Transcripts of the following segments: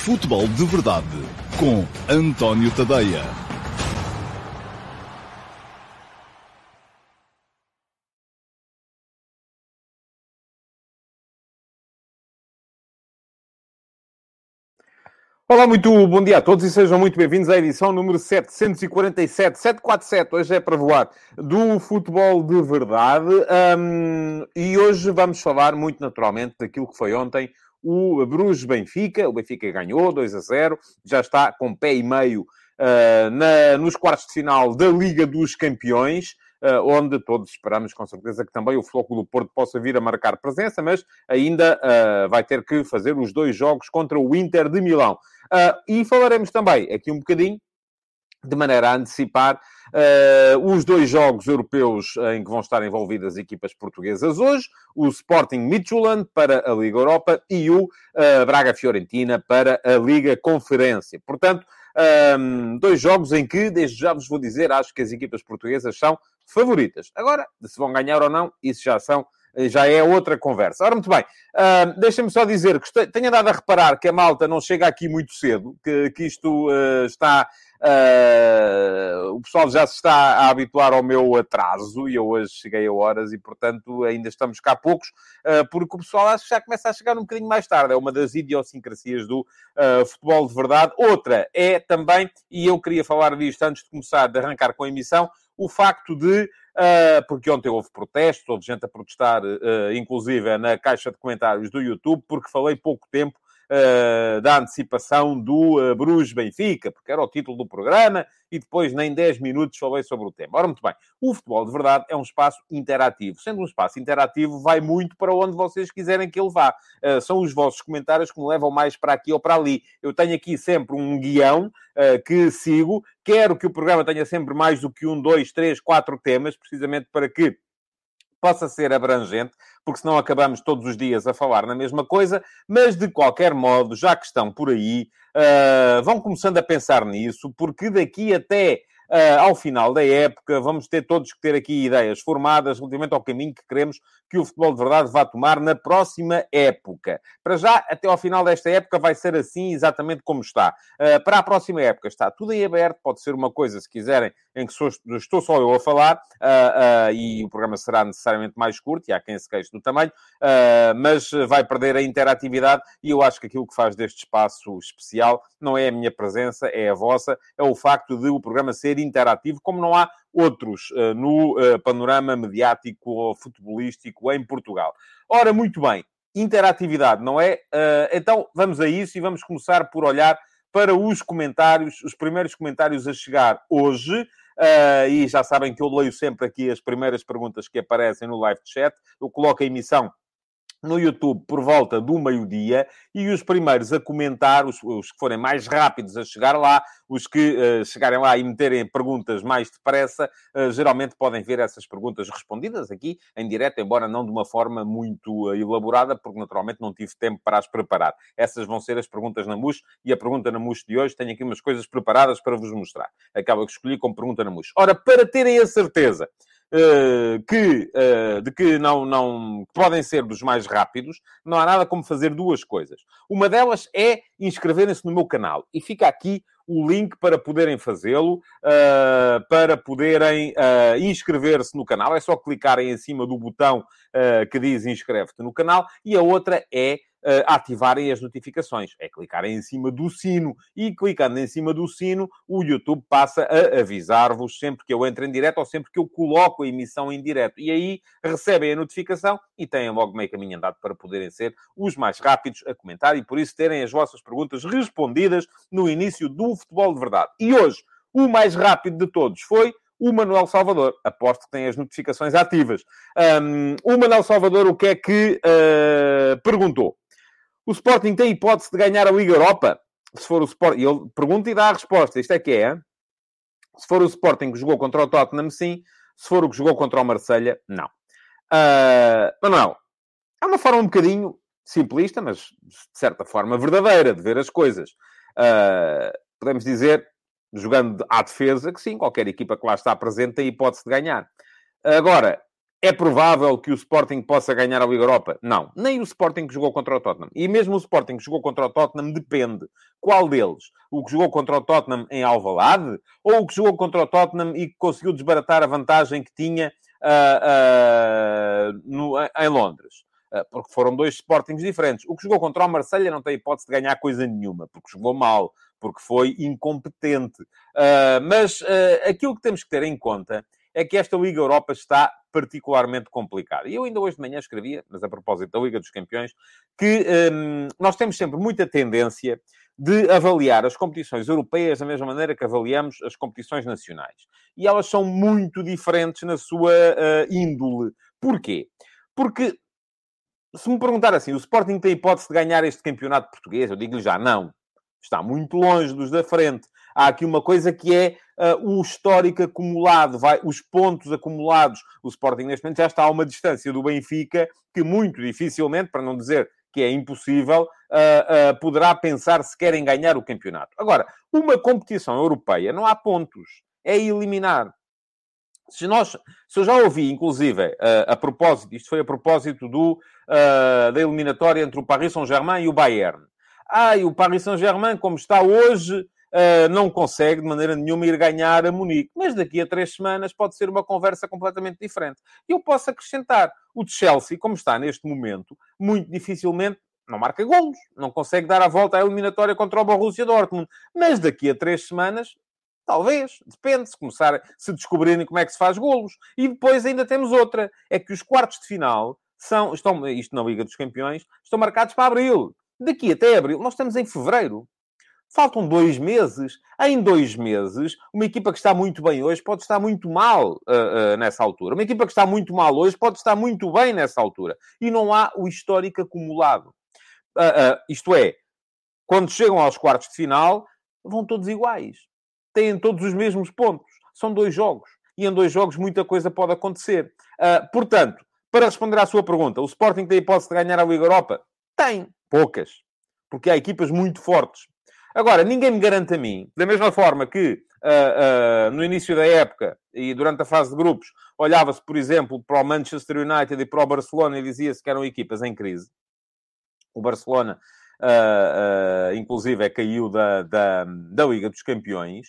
Futebol de Verdade com António Tadeia. Olá, muito bom dia a todos e sejam muito bem-vindos à edição número 747, 747, hoje é para voar, do Futebol de Verdade. Um, e hoje vamos falar muito naturalmente daquilo que foi ontem o Bruges Benfica. O Benfica ganhou 2 a 0, já está com pé e meio uh, na, nos quartos de final da Liga dos Campeões. Uh, onde todos esperamos com certeza que também o Floco do Porto possa vir a marcar presença, mas ainda uh, vai ter que fazer os dois jogos contra o Inter de Milão. Uh, e falaremos também aqui um bocadinho, de maneira a antecipar, os dois jogos europeus em que vão estar envolvidas equipas portuguesas hoje, o Sporting Midtjylland para a Liga Europa e o Braga Fiorentina para a Liga Conferência. Portanto, um, dois jogos em que, desde já vos vou dizer, acho que as equipas portuguesas são favoritas. Agora, se vão ganhar ou não, isso já são já é outra conversa. Ora, muito bem, uh, deixem-me só dizer que tenho dado a reparar que a malta não chega aqui muito cedo, que, que isto uh, está Uh, o pessoal já se está a habituar ao meu atraso e eu hoje cheguei a horas e, portanto, ainda estamos cá poucos, uh, porque o pessoal já começa a chegar um bocadinho mais tarde. É uma das idiosincrasias do uh, futebol de verdade. Outra é também, e eu queria falar disto antes de começar, de arrancar com a emissão, o facto de, uh, porque ontem houve protestos, houve gente a protestar, uh, inclusive na caixa de comentários do YouTube, porque falei pouco tempo uh, da antecipação do uh, Bruges Benfica, porque era o título do programa, e depois nem 10 minutos falei sobre o tema. Ora, muito bem, o futebol de verdade é um espaço interativo. Sendo um espaço interativo, vai muito para onde vocês quiserem que ele vá. Uh, são os vossos comentários que me levam mais para aqui ou para ali. Eu tenho aqui sempre um guião que sigo. Quero que o programa tenha sempre mais do que um, dois, três, quatro temas, precisamente para que possa ser abrangente, porque senão acabamos todos os dias a falar na mesma coisa, mas de qualquer modo, já que estão por aí, uh, vão começando a pensar nisso, porque daqui até ao final da época, vamos ter todos que ter aqui ideias formadas relativamente ao caminho que queremos que o futebol de verdade vá tomar na próxima época. Para já, até ao final desta época, vai ser assim exatamente como está. Uh, para a próxima época está tudo em aberto, pode ser uma coisa, se quiserem, em que sou, estou só eu a falar, uh, e o programa será necessariamente mais curto, e há quem se queixe do tamanho, mas vai perder a interatividade, e eu acho que aquilo que faz deste espaço especial não é a minha presença, é a vossa, é o facto de o programa ser interativo, como não há outros uh, no uh, panorama mediático ou futebolístico em Portugal. Ora, muito bem, interatividade, não é? Uh, então vamos a isso e vamos começar por olhar para os comentários, os primeiros comentários a chegar hoje. Uh, e já sabem que eu leio sempre aqui as primeiras perguntas que aparecem no live chat. Eu coloco a emissão no YouTube por volta do meio-dia e os primeiros a comentar, os, os, que forem mais rápidos a chegar lá, os que uh, chegarem lá e meterem perguntas mais depressa, uh, geralmente podem ver essas perguntas respondidas aqui em direto, embora não de uma forma muito uh, elaborada, porque naturalmente não tive tempo para as preparar. Essas vão ser as perguntas na MUS e a pergunta na MUS de hoje tenho aqui umas coisas preparadas para vos mostrar. Acaba que escolhi como pergunta na MUS. Ora, para terem a certeza que, uh, de que não, não podem ser dos mais rápidos, não há nada como fazer duas coisas. Uma delas é inscreverem-se no meu canal. E fica aqui o link para poderem fazê-lo, uh, para poderem inscrever-se no canal. É só clicarem em cima do botão que diz inscreve-te no canal. E a outra é uh, ativarem as notificações. É clicarem em cima do sino. E clicando em cima do sino, o YouTube passa a avisar-vos sempre que eu entro em direto ou sempre que eu coloco a emissão em direto. E aí recebem a notificação e têm logo meio caminho andado para poderem ser os mais rápidos a comentar e por isso terem as vossas perguntas respondidas no início do Futebol de Verdade. E hoje, o mais rápido de todos foi o Manuel Salvador. Aposto que tem as notificações ativas. Um, o Manuel Salvador, o que é que uh, perguntou? O Sporting tem hipótese de ganhar a Liga Europa? Se for o Sporting... Ele pergunta e dá a resposta. Isto é que é? Se for o Sporting que jogou contra o Tottenham, sim. Se for o que jogou contra o Marselha, não. Uh, Manuel, é uma forma um bocadinho simplista, mas de certa forma verdadeira de ver as coisas. Uh, podemos dizer, jogando à defesa, que sim, qualquer equipa que lá está presente tem hipótese de ganhar. Agora, É provável que o Sporting possa ganhar a Liga Europa? Não. Nem o Sporting que jogou contra o Tottenham. E mesmo o Sporting que jogou contra o Tottenham depende. Qual deles? O que jogou contra o Tottenham em Alvalade? Ou o que jogou contra o Tottenham e que conseguiu desbaratar a vantagem que tinha uh, uh, no, em Londres? Uh, porque foram dois Sportings diferentes. O que jogou contra o Marselha não tem hipótese de ganhar coisa nenhuma, porque jogou mal, porque foi incompetente. mas aquilo que temos que ter em conta é que esta Liga Europa está particularmente complicada. E eu ainda hoje de manhã escrevia, mas a propósito da Liga dos Campeões, que um, nós temos sempre muita tendência de avaliar as competições europeias da mesma maneira que avaliamos as competições nacionais. E elas são muito diferentes na sua uh, índole. Porquê? Porque, se me perguntar assim, o Sporting tem hipótese de ganhar este campeonato português? Eu digo-lhe já, não. Está muito longe dos da frente. Há aqui uma coisa que é uh, o histórico acumulado, vai, os pontos acumulados. O Sporting, neste momento, já está a uma distância do Benfica que muito dificilmente, para não dizer que é impossível, uh, uh, poderá pensar se querem ganhar o campeonato. Agora, uma competição europeia não há pontos, é eliminar. Se, nós, se eu já ouvi, inclusive, uh, a propósito, isto foi a propósito do, da eliminatória entre o Paris Saint-Germain e o Bayern. Ah, e o Paris Saint-Germain, como está hoje, não consegue de maneira nenhuma ir ganhar a Munique. Mas daqui a três semanas pode ser uma conversa completamente diferente. E eu posso acrescentar, o Chelsea, como está neste momento, muito dificilmente não marca golos, não consegue dar a volta à eliminatória contra o Borussia Dortmund. Mas daqui a três semanas, talvez, depende, se começar, se descobrirem como é que se faz golos. E depois ainda temos outra, é que os quartos de final são, estão, isto na Liga dos Campeões, estão marcados para abril. Daqui até abril, nós estamos em fevereiro. Faltam dois meses. Em dois meses, uma equipa que está muito bem hoje pode estar muito mal uh, uh, nessa altura. Uma equipa que está muito mal hoje pode estar muito bem nessa altura. E não há o histórico acumulado. Uh, isto é, quando chegam aos quartos de final, vão todos iguais. Têm todos os mesmos pontos. São dois jogos. E em dois jogos muita coisa pode acontecer. portanto, para responder à sua pergunta, o Sporting tem hipótese de ganhar a Liga Europa? Tem. Poucas. Porque há equipas muito fortes. Agora, ninguém me garante a mim, da mesma forma que uh, uh, no início da época e durante a fase de grupos, olhava-se, por exemplo, para o Manchester United e para o Barcelona e dizia-se que eram equipas em crise. O Barcelona, uh, inclusive, é caiu da, da, da Liga dos Campeões.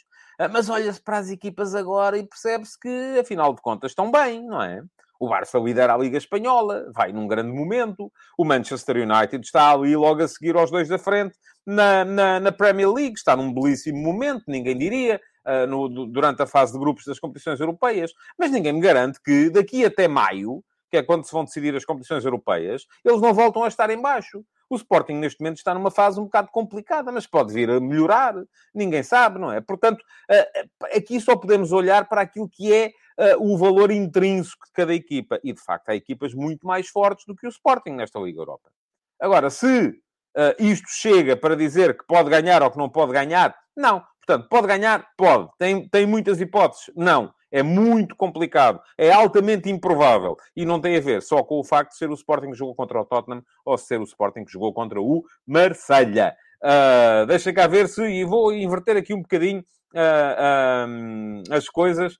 mas olha-se para as equipas agora e percebe-se que, afinal de contas, estão bem, não é? O Barça lidera a Liga Espanhola, vai num grande momento. O Manchester United está ali logo a seguir aos dois da frente na, na, na Premier League, está num belíssimo momento, ninguém diria, uh, no, durante a fase de grupos das competições europeias. Mas ninguém me garante que daqui até maio, que é quando se vão decidir as competições europeias, eles não voltam a estar em baixo. O Sporting, neste momento, está numa fase um bocado complicada, mas pode vir a melhorar. Ninguém sabe, não é? Portanto, ah, aqui só podemos olhar para aquilo que é uh, o valor intrínseco de cada equipa. E, de facto, há equipas muito mais fortes do que o Sporting nesta Liga Europa. Agora, se isto chega para dizer que pode ganhar ou que não pode ganhar, não. Portanto, pode ganhar? Pode. Tem, tem muitas hipóteses? Não. É muito complicado. É altamente improvável. E não tem a ver só com o facto de ser o Sporting que jogou contra o Tottenham ou ser o Sporting que jogou contra o Marselha. Uh, deixa cá ver se... E vou inverter aqui um bocadinho uh, uh, as coisas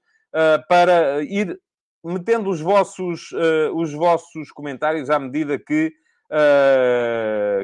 para ir metendo os vossos, os vossos comentários à medida que,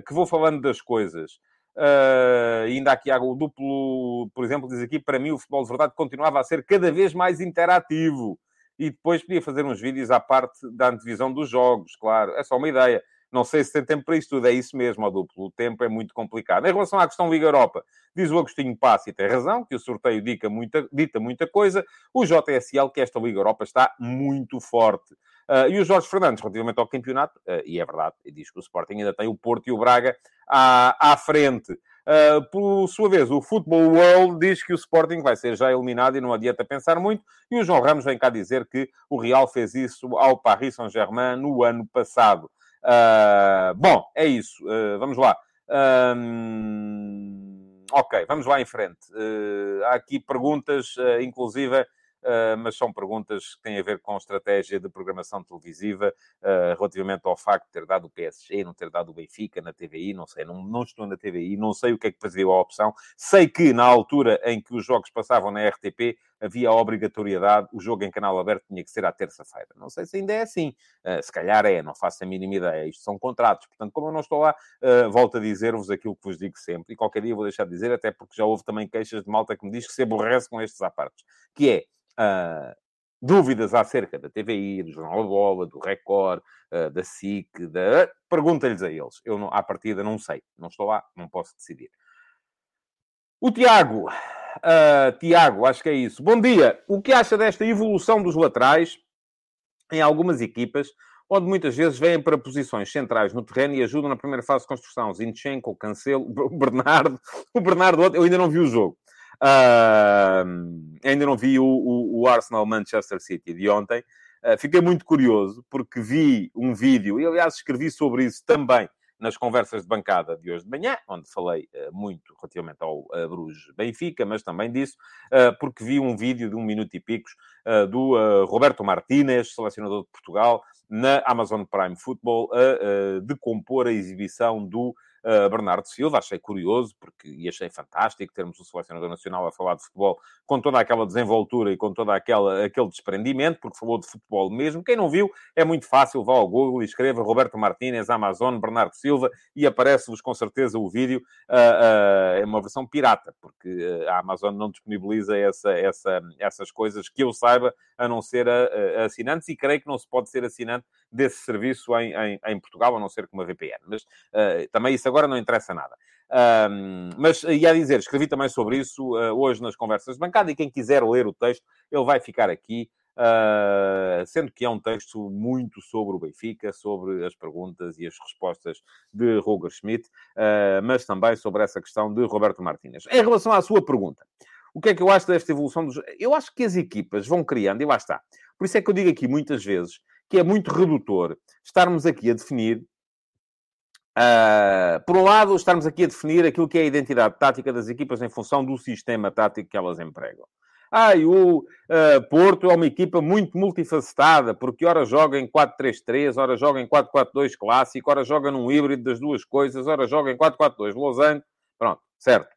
que vou falando das coisas. Uh, ainda aqui há o duplo, por exemplo, diz aqui, para mim o futebol de verdade continuava a ser cada vez mais interativo. E depois podia fazer uns vídeos à parte da antevisão dos jogos, claro. É só uma ideia. Não sei se tem tempo para isso tudo. É isso mesmo, ó duplo. O tempo é muito complicado. Em relação à questão Liga Europa, diz o Agostinho Passi, tem razão, que o sorteio muita, dita muita coisa. O JSL, que esta Liga Europa está muito forte. Uh, e o Jorge Fernandes, relativamente ao campeonato, uh, e é verdade, diz que o Sporting ainda tem o Porto e o Braga à, à frente. Uh, por sua vez, o Football World diz que o Sporting vai ser já eliminado e não adianta pensar muito. E o João Ramos vem cá dizer que o Real fez isso ao Paris Saint-Germain no ano passado. Uh, bom, é isso. Uh, vamos lá. Ok, vamos lá em frente. Há aqui perguntas, inclusive, mas são perguntas que têm a ver com estratégia de programação televisiva relativamente ao facto de ter dado o PSG, não ter dado o Benfica na TVI, não sei, não, não estou na TVI, não sei o que é que fazia a opção. Sei que na altura em que os jogos passavam na RTP, havia a obrigatoriedade, o jogo em canal aberto tinha que ser à terça-feira. Não sei se ainda é assim. Uh, se calhar é, não faço a mínima ideia. Isto são contratos. Portanto, como eu não estou lá, uh, volto a dizer-vos aquilo que vos digo sempre. E qualquer dia vou deixar de dizer, até porque já houve também queixas de malta que me diz que se aborrece com estes apartes. Que é, uh, dúvidas acerca da TVI, do Jornal da Bola, do Record, da SIC, da... pergunta-lhes a eles. Eu, não, à partida, não sei. Não estou lá, não posso decidir. O Tiago, uh, Tiago, acho que é isso. Bom dia. O que acha desta evolução dos laterais em algumas equipas, onde muitas vezes vêm para posições centrais no terreno e ajudam na primeira fase de construção? Zinchenko, Cancelo, Bernardo. O Bernardo, eu ainda não vi o jogo. Uh, ainda não vi o, o, o Arsenal-Manchester City de ontem. Uh, fiquei muito curioso porque vi um vídeo, e aliás escrevi sobre isso também nas conversas de bancada de hoje de manhã, onde falei uh, muito relativamente ao uh, Bruges Benfica, mas também disso, uh, porque vi um vídeo de um minuto e picos do Roberto Martínez, selecionador de Portugal, na Amazon Prime Football, a decompor a exibição do uh, Bernardo Silva. Achei curioso, porque e achei fantástico termos o selecionador nacional a falar de futebol com toda aquela desenvoltura e com todo aquele desprendimento, porque falou de futebol mesmo. Quem não viu, é muito fácil, vá ao Google e escreva Roberto Martínez, Amazon, Bernardo Silva, e aparece-vos com certeza o vídeo. Uh, uh, é uma versão pirata, porque a Amazon não disponibiliza essa, essa, essas coisas que eu saiba, a não ser a, a assinantes, e creio que não se pode ser assinante desse serviço em, em, em Portugal, a não ser com uma VPN. Mas também isso agora não interessa nada. Um, mas ia dizer, escrevi também sobre isso uh, hoje nas conversas de bancada, e quem quiser ler o texto, ele vai ficar aqui. Uh, sendo que é um texto muito sobre o Benfica, sobre as perguntas e as respostas de Roger Schmidt, uh, mas também sobre essa questão de Roberto Martínez. Em relação à sua pergunta, o que é que eu acho desta evolução dos. Eu acho que as equipas vão criando, e lá está. Por isso é que eu digo aqui muitas vezes que é muito redutor estarmos aqui a definir Uh, por um lado, estamos aqui a definir aquilo que é a identidade tática das equipas em função do sistema tático que elas empregam. Ah, e o uh, Porto é uma equipa muito multifacetada, porque ora joga em 4-3-3, ora joga em 4-4-2 clássico, ora joga num híbrido das duas coisas, ora joga em 4-4-2 losango. Pronto, certo.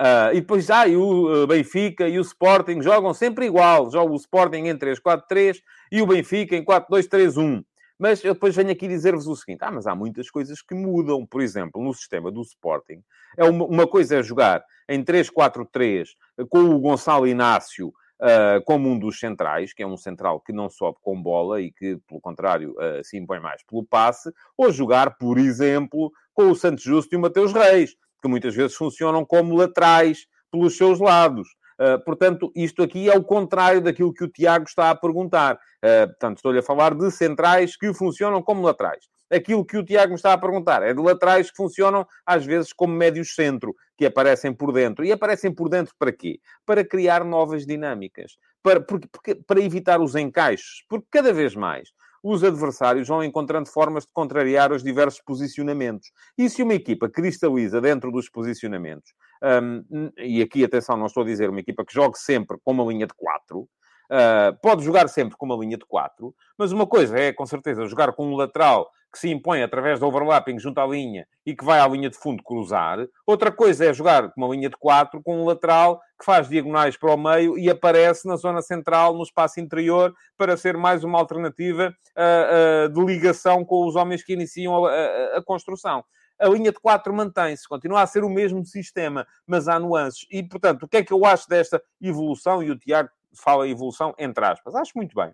Uh, e depois, ah, e o Benfica e o Sporting jogam sempre igual. Joga o Sporting em 3-4-3 e o Benfica em 4-2-3-1. Mas eu depois venho aqui dizer-vos o seguinte: ah, mas há muitas coisas que mudam. Por exemplo, no sistema do Sporting, é uma, uma coisa é jogar em 3-4-3 com o Gonçalo Inácio uh, como um dos centrais, que é um central que não sobe com bola e que, pelo contrário, uh, se impõe mais pelo passe, ou jogar, por exemplo, com o Santos Justo e o Mateus Reis, que muitas vezes funcionam como laterais pelos seus lados. Uh, portanto, isto aqui é o contrário daquilo que o Tiago está a perguntar. Uh, portanto, estou-lhe a falar de centrais que funcionam como laterais. Aquilo que o Tiago me está a perguntar é de laterais que funcionam, às vezes, como médios centro, que aparecem por dentro. E aparecem por dentro para quê? Para criar novas dinâmicas. Para, porque, porque, para evitar os encaixes. Porque cada vez mais os adversários vão encontrando formas de contrariar os diversos posicionamentos. E se uma equipa cristaliza dentro dos posicionamentos, um, e aqui, atenção, não estou a dizer uma equipa que jogue sempre com uma linha de 4, Uh, pode jogar sempre com uma linha de 4, mas uma coisa é, com certeza, jogar com um lateral que se impõe através do overlapping junto à linha e que vai à linha de fundo cruzar. Outra coisa é jogar com uma linha de 4 com um lateral que faz diagonais para o meio e aparece na zona central, no espaço interior, para ser mais uma alternativa uh, uh, de ligação com os homens que iniciam a, a, a construção a linha de 4 mantém-se, continua a ser o mesmo sistema, mas há nuances. E, portanto, o que é que eu acho desta evolução? E o Tiago fala evolução entre aspas. Acho muito bem.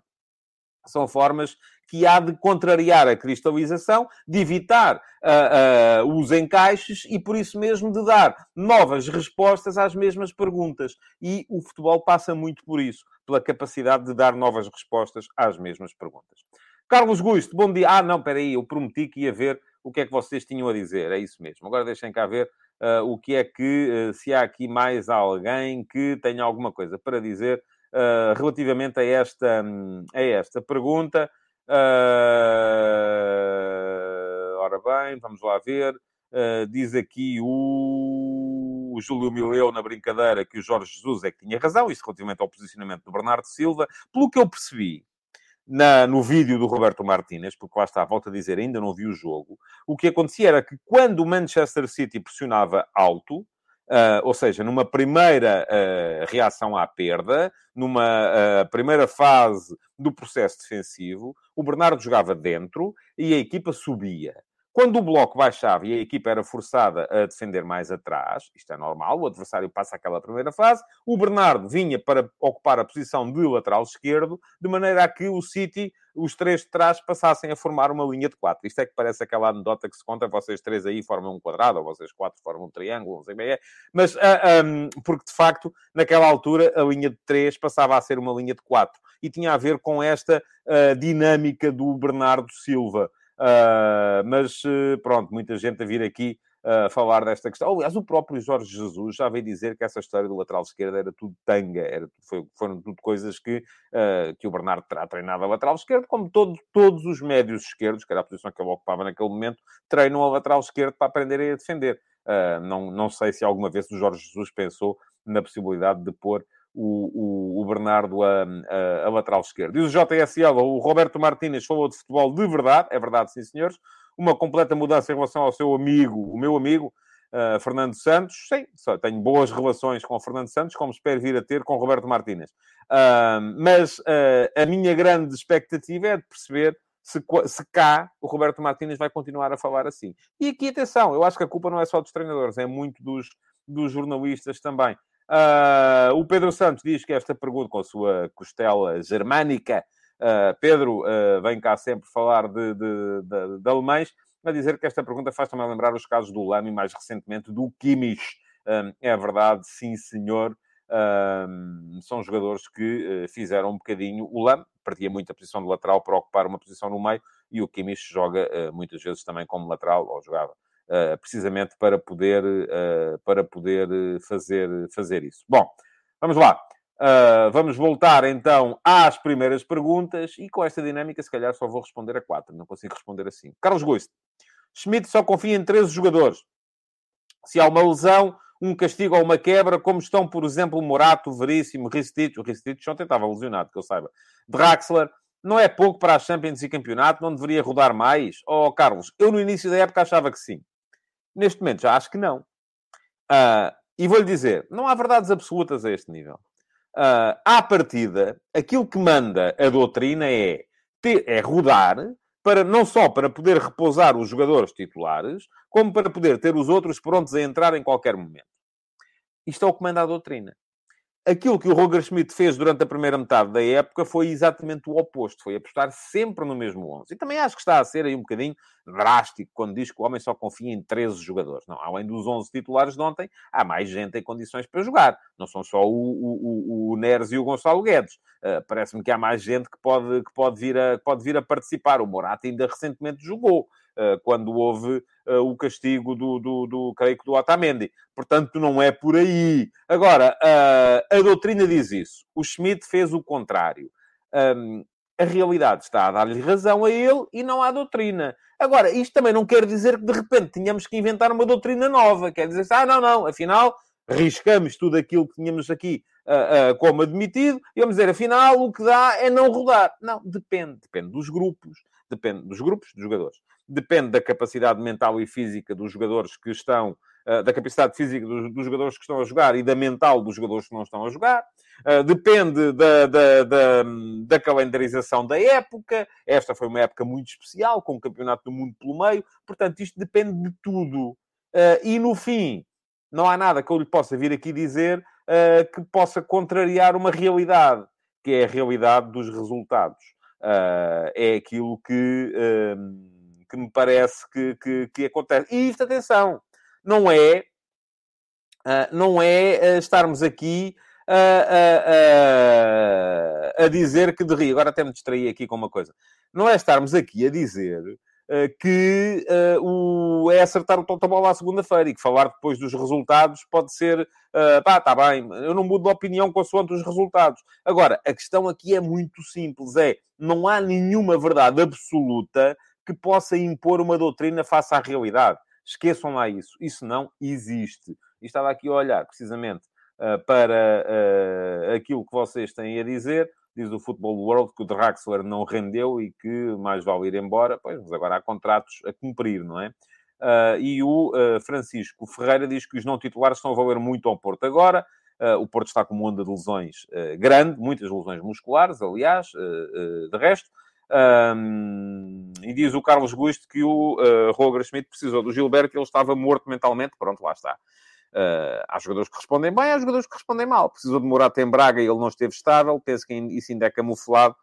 São formas que há de contrariar a cristalização, de evitar uh, uh, os encaixes e, por isso mesmo, de dar novas respostas às mesmas perguntas. E o futebol passa muito por isso, pela capacidade de dar novas respostas às mesmas perguntas. Carlos Gusto, bom dia. Ah, não, espera aí, eu prometi que ia ver o que é que vocês tinham a dizer. É isso mesmo. Agora deixem cá ver uh, o que é que, se há aqui mais alguém que tenha alguma coisa para dizer uh, relativamente a esta, a esta pergunta. Uh, ora bem, vamos lá ver. Uh, diz aqui o, o Júlio Mileu na brincadeira que o Jorge Jesus é que tinha razão, isso relativamente ao posicionamento do Bernardo Silva. Pelo que eu percebi, na, no vídeo do Roberto Martínez, porque lá está, volto a dizer, ainda não vi o jogo, o que acontecia era que quando o Manchester City pressionava alto, Uh, ou seja, numa primeira uh, reação à perda, numa uh, primeira fase do processo defensivo, o Bernardo jogava dentro e a equipa subia. Quando o bloco baixava e a equipa era forçada a defender mais atrás, isto é normal, o adversário passa aquela primeira fase, o Bernardo vinha para ocupar a posição de lateral esquerdo, de maneira a que o City, os três de trás, passassem a formar uma linha de quatro. Isto é que parece aquela anedota que se conta, vocês três aí formam um quadrado, ou vocês quatro formam um triângulo, não sei bem é. Mas, uh, ah, um, porque de facto, naquela altura, a linha de três passava a ser uma linha de quatro. E tinha a ver com esta uh, dinâmica do Bernardo Silva. Uh, mas uh, pronto, muita gente a vir aqui uh, falar desta questão. Aliás, o próprio Jorge Jesus já veio dizer que essa história do lateral esquerdo era tudo tanga, era, foi, foram tudo coisas que, que o Bernardo terá treinado a lateral esquerdo, como todo, todos os médios esquerdos, que era a posição que ele ocupava naquele momento, treinam a lateral esquerdo para aprenderem a defender. não, não sei se alguma vez o Jorge Jesus pensou na possibilidade de pôr o, o, o Bernardo a, a, a, lateral esquerdo. E o JSL, o Roberto Martínez, falou de futebol de verdade, é verdade, sim, senhores. Uma completa mudança em relação ao seu amigo, o meu amigo, uh, Fernando Santos. Sim, tenho boas relações com o Fernando Santos, como espero vir a ter com o Roberto Martínez. Uh, mas uh, a minha grande expectativa é de perceber se, se cá o Roberto Martínez vai continuar a falar assim. E aqui, atenção, eu acho que a culpa não é só dos treinadores, é muito dos, dos jornalistas também. Uh, o Pedro Santos diz que esta pergunta, com a sua costela germânica, uh, Pedro uh, vem cá sempre falar de, de, de, de, alemães, a dizer que esta pergunta faz também lembrar os casos do Lamy, mais recentemente do Kimmich. é verdade, sim, senhor. são jogadores que fizeram um bocadinho. O Lamy perdia muito a posição de lateral para ocupar uma posição no meio e o Kimmich joga muitas vezes também como lateral, ou jogava uh, precisamente para poder, uh, para poder fazer, fazer isso. Bom, vamos lá. Uh, vamos voltar então às primeiras perguntas e com esta dinâmica, se calhar, só vou responder a quatro, não consigo responder a cinco. Carlos Goist, Schmidt só confia em 13 jogadores. Se há uma lesão, um castigo ou uma quebra, como estão, por exemplo, Morato, Veríssimo, Ristich, o Ristich ontem estava lesionado, que eu saiba, Draxler, não é pouco para a Champions e campeonato, não deveria rodar mais? Oh, Carlos, eu no início da época achava que sim. Neste momento já acho que não. Uh, e vou-lhe dizer, não há verdades absolutas a este nível. Uh, à partida, aquilo que manda a doutrina é, ter, é rodar para, não só para poder repousar os jogadores titulares, como para poder ter os outros prontos a entrar em qualquer momento. Isto é o que manda a doutrina aquilo que o Roger Schmidt fez durante a primeira metade da época foi exatamente o oposto. Foi apostar sempre no mesmo 11. E também acho que está a ser aí um bocadinho drástico quando diz que o homem só confia em 13 jogadores. Não, além dos 11 titulares de ontem, há mais gente em condições para jogar. Não são só o, o, o, o Neres e o Gonçalo Guedes. Uh, Parece-me que há mais gente que pode, que pode, vir a, pode vir a participar. O Morata ainda recentemente jogou. Uh, quando houve uh, o castigo do, do, do, creio que do Otamendi. Portanto, não é por aí. Agora, a doutrina diz isso. O Schmidt fez o contrário. A realidade está a dar-lhe razão a ele e não à doutrina. Agora, isto também não quer dizer que de repente tínhamos que inventar uma doutrina nova. Quer dizer, ah, não, não, afinal, riscamos tudo aquilo que tínhamos aqui uh, uh, como admitido e vamos dizer, afinal, o que dá é não rodar. Não, depende. Depende dos grupos, depende dos grupos de jogadores, depende da capacidade mental e física dos jogadores que estão eh, da capacidade física dos, dos, jogadores que estão a jogar e da mental dos jogadores que não estão a jogar. Uh, depende da, da, da, da, calendarização da época. Esta foi uma época muito especial, com o Campeonato do Mundo pelo meio. Portanto, isto depende de tudo. Uh, e no fim, não há nada que eu lhe possa vir aqui dizer que possa contrariar uma realidade, que é a realidade dos resultados. É aquilo que, que me parece que, que, que acontece. E isto, atenção, não é, uh, não é uh, estarmos aqui a, a, a, dizer que de rir. Agora até me distraí aqui com uma coisa. Não é estarmos aqui a dizer uh, que o, é acertar o totobola à segunda-feira e que falar depois dos resultados pode ser, uh, pá, está bem, eu não mudo de opinião consoante os resultados. Agora, a questão aqui é muito simples, é, não há nenhuma verdade absoluta que possa impor uma doutrina face à realidade. Esqueçam lá isso. Isso não existe. E estava aqui a olhar precisamente uh, para uh, aquilo que vocês têm a dizer. Diz o Football World que o Draxler não rendeu e que mais vale ir embora. Pois, mas agora há contratos a cumprir, não é? Uh, e o uh, Francisco Ferreira diz que os não titulares estão a valer muito ao Porto agora. Uh, o Porto está com uma onda de lesões grande, muitas lesões musculares, aliás, de resto. Um, e diz o Carlos Gusto que o uh, Roger Schmidt precisou do Gilberto e ele estava morto mentalmente. Pronto, lá está. Uh, há jogadores que respondem bem, há jogadores que respondem mal. Precisou de Morata em Braga e ele não esteve estável. Penso que isso ainda é camuflado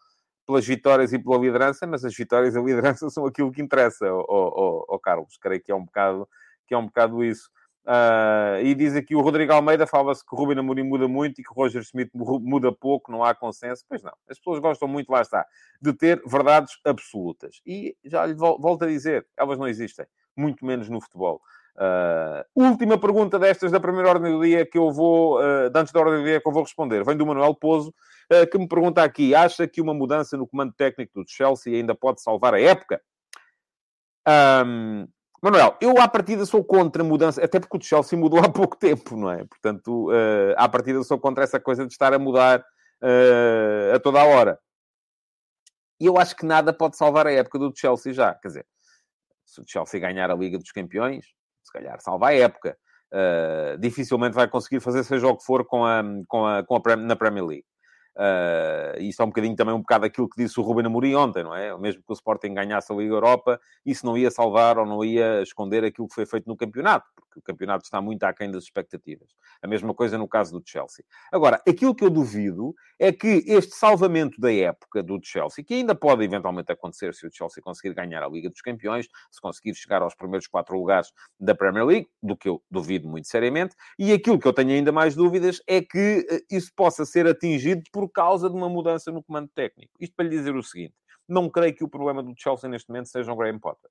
pelas vitórias e pela liderança, mas as vitórias e a liderança são aquilo que interessa, ao Carlos. Creio que é um bocado, que é um bocado isso. Uh, e diz aqui o Rodrigo Almeida, fala-se que o Ruben Amorim muda muito e que o Roger Smith muda pouco, não há consenso. Pois não, as pessoas gostam muito, lá está, de ter verdades absolutas. E já lhe volto a dizer, elas não existem, muito menos no futebol. Uh, última pergunta destas da primeira ordem do dia que eu vou, uh, antes da ordem do dia que eu vou responder, vem do Manuel Pozo, que me pergunta aqui: acha que uma mudança no comando técnico do Chelsea ainda pode salvar a época? Um, Manuel, eu à partida sou contra a mudança, até porque o Chelsea mudou há pouco tempo, não é? Portanto, uh, à partida sou contra essa coisa de estar a mudar uh, a toda a hora. E eu acho que nada pode salvar a época do Chelsea já. Quer dizer, se o Chelsea ganhar a Liga dos Campeões, se calhar salva a época. Uh, dificilmente vai conseguir fazer seja o que for com a, com a, com a, na Premier League. Uh, isso é um bocadinho também um bocado aquilo que disse o Ruben Amorim ontem, não é? Mesmo que o Sporting ganhasse a Liga Europa, isso não ia salvar ou não ia esconder aquilo que foi feito no campeonato, porque o campeonato está muito aquém das expectativas. A mesma coisa no caso do Chelsea. Agora, aquilo que eu duvido é que este salvamento da época do Chelsea, que ainda pode eventualmente acontecer se o Chelsea conseguir ganhar a Liga dos Campeões, se conseguir chegar aos primeiros quatro lugares da Premier League, do que eu duvido muito seriamente, e aquilo que eu tenho ainda mais dúvidas é que eh, isso possa ser atingido por por causa de uma mudança no comando técnico. Isto para lhe dizer o seguinte: não creio que o problema do Chelsea neste momento seja o Graham Potter.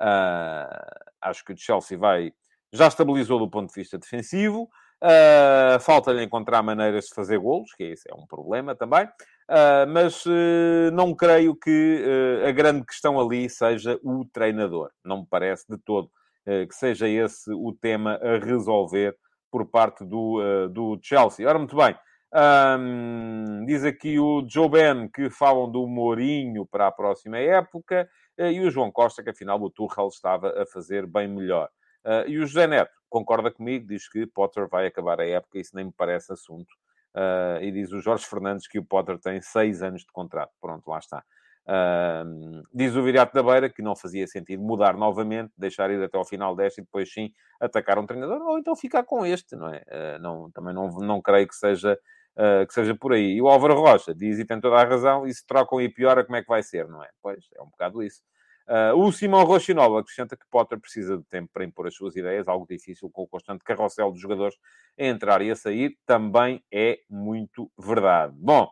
Uh, acho que o Chelsea vai. Já estabilizou do ponto de vista defensivo. Uh, Falta-lhe encontrar maneiras de fazer golos, que esse é um problema também. Uh, mas uh, não creio que a grande questão ali seja o treinador. Não me parece de todo que seja esse o tema a resolver por parte do, do Chelsea. Ora, muito bem. Um, diz aqui o Joe Ben que falam do Mourinho para a próxima época eh, e o João Costa que afinal o Tuchel estava a fazer bem melhor. Uh, e o José Neto concorda comigo, diz que Potter vai acabar a época, isso nem me parece assunto. Uh, e diz o Jorge Fernandes que o Potter tem seis anos de contrato. Pronto, lá está. Uh, diz o Viriato da Beira que não fazia sentido mudar novamente, deixar ir até ao final desta e depois sim atacar um treinador, ou então ficar com este, não é? Uh, não, também não, não creio que seja uh, que seja por aí. E o Álvaro Rocha diz, e tem toda a razão, e se trocam e piora, como é que vai ser, não é? Pois, é um bocado isso. Uh, o Simão Rochinol acrescenta que Potter precisa de tempo para impor as suas ideias, algo difícil com o constante carrossel dos jogadores a entrar e a sair, também é muito verdade. Bom,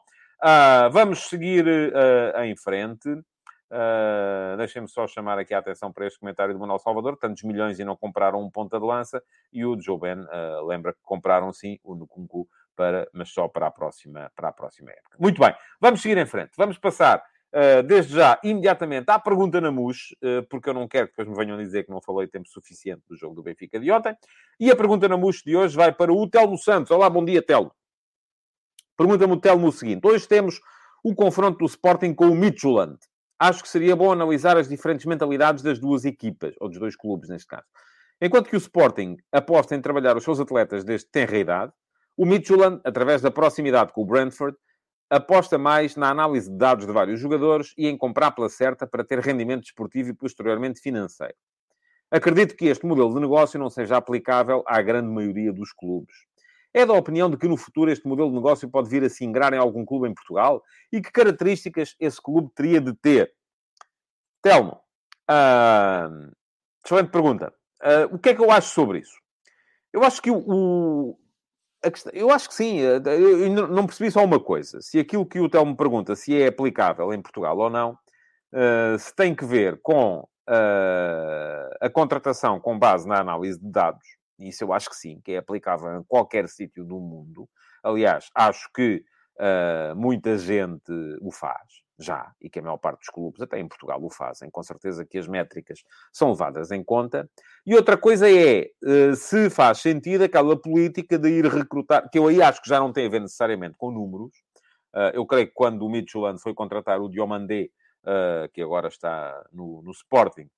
uh, vamos seguir uh, em frente. Uh, Deixem-me só chamar aqui a atenção para este comentário do Manuel Salvador. Tantos milhões e não compraram um ponta de lança. E o Joe Ben uh, lembra que compraram sim o Nukunku para, mas só para a, próxima, para a próxima época. Muito bem, vamos seguir em frente. Vamos passar, uh, desde já, imediatamente à pergunta na MUS, uh, porque eu não quero que depois me venham dizer que não falei tempo suficiente do jogo do Benfica de ontem. E a pergunta na MUS de hoje vai para o Telmo Santos. Olá, bom dia, Telmo. Pergunta-me o Telmo o seguinte. Hoje temos o confronto do Sporting com o Midtjylland. Acho que seria bom analisar as diferentes mentalidades das duas equipas, ou dos dois clubes, neste caso. Enquanto que o Sporting aposta em trabalhar os seus atletas desde tenra idade, o Midtjylland, através da proximidade com o Brentford, aposta mais na análise de dados de vários jogadores e em comprar pela certa para ter rendimento desportivo e posteriormente financeiro. Acredito que este modelo de negócio não seja aplicável à grande maioria dos clubes. É da opinião de que no futuro este modelo de negócio pode vir a se ingrar em algum clube em Portugal e que características esse clube teria de ter? Telmo, uh, excelente pergunta. Uh, o que é que eu acho sobre isso? Eu acho que o, Questão, eu acho que sim. Eh, eu não percebi só uma coisa. Se aquilo que o Telmo pergunta se é aplicável em Portugal ou não, uh, se tem que ver com uh, a contratação com base na análise de dados, isso eu acho que sim, que é aplicável em qualquer sítio do mundo. Aliás, acho que uh, muita gente o faz já, e que a maior parte dos clubes, até em Portugal, o fazem, com certeza que as métricas são levadas em conta. E outra coisa é eh, se faz sentido aquela política de ir recrutar, que eu aí acho que já não tem a ver necessariamente com números. Eh, eu creio que quando o Midtjylland foi contratar o Diomandé, eh, que agora está no, no Sporting,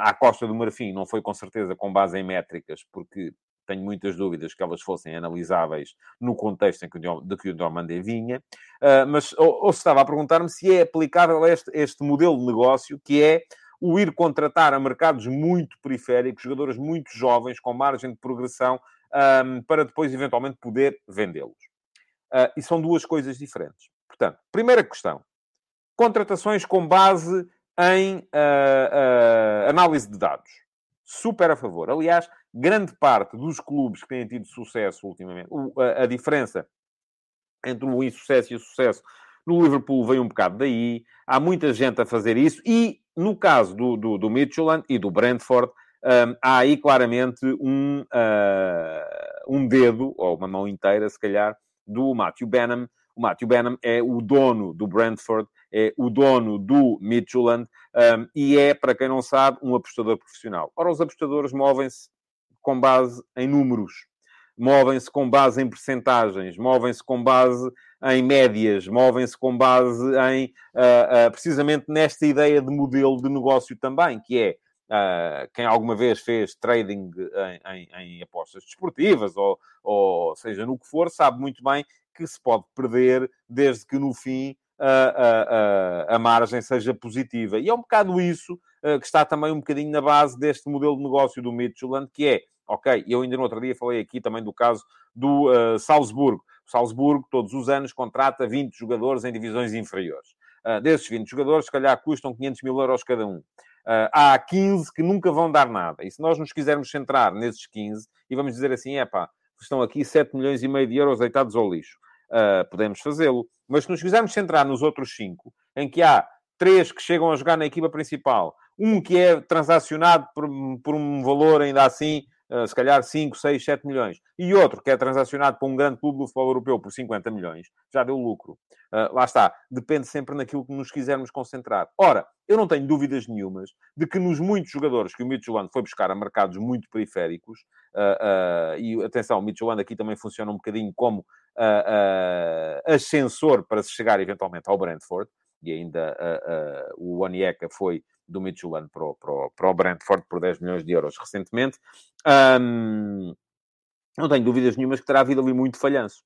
à Costa do Marfim, não foi com certeza com base em métricas, porque tenho muitas dúvidas que elas fossem analisáveis no contexto em que o, de que o Normandie vinha, uh, mas ou, ou se estava a perguntar-me se é aplicável este, este modelo de negócio, que é o ir contratar a mercados muito periféricos, jogadores muito jovens, com margem de progressão, um, para depois, eventualmente, poder vendê-los. Uh, e são duas coisas diferentes. Portanto, primeira questão: contratações com base em uh, uh, análise de dados. Super a favor. Aliás, grande parte dos clubes que têm tido sucesso ultimamente, a, diferença entre o insucesso e o sucesso no Liverpool vem um bocado daí. Há muita gente a fazer isso. E no caso do, do, do e do Brentford, um, há aí claramente um, uh, um dedo, ou uma mão inteira, se calhar, do Matthew Benham. O Matthew Benham é o dono do Brentford, é o dono do Midtjylland um, e é, para quem não sabe, um apostador profissional. Ora, os apostadores movem-se com base em números, movem-se com base em percentagens, movem-se com base em médias, movem-se com base em, uh, uh, precisamente nesta ideia de modelo de negócio também, que é Uh, quem alguma vez fez trading em, em, em apostas desportivas, ou, ou, seja, no que for, sabe muito bem que se pode perder desde que no fim a, a, a margem seja positiva. E é um bocado isso uh, que está também um bocadinho na base deste modelo de negócio do Midtjylland, que é, ok, eu ainda no outro dia falei aqui também do caso do uh, Salzburgo. O Salzburgo, todos os anos, contrata 20 jogadores em divisões inferiores. Uh, desses 20 jogadores, se calhar, custam 500 mil euros cada um. Uh, há 15 que nunca vão dar nada. E se nós nos quisermos centrar nesses 15 e vamos dizer assim, é pá, estão aqui 7 milhões e meio de euros deitados ao lixo, uh, podemos fazê-lo. Mas se nos quisermos centrar nos outros 5, em que há 3 que chegam a jogar na equipa principal, um que é transacionado por, por um valor ainda assim se calhar 5, 6, 7 milhões, e outro que é transacionado para um grande clube do futebol europeu por 50 milhões, já deu lucro. Uh, lá está. Depende sempre naquilo que nos quisermos concentrar. Ora, eu não tenho dúvidas nenhumas de que nos muitos jogadores que o Midtjylland foi buscar a mercados muito periféricos, uh, e atenção, o Midtjylland aqui também funciona um bocadinho como ascensor para se chegar eventualmente ao Brentford, e ainda o Onieka foi do Midtjylland para o, para, o, para o Brentford por 10 milhões de euros recentemente. Um, não tenho dúvidas nenhumas que terá havido ali muito falhanço.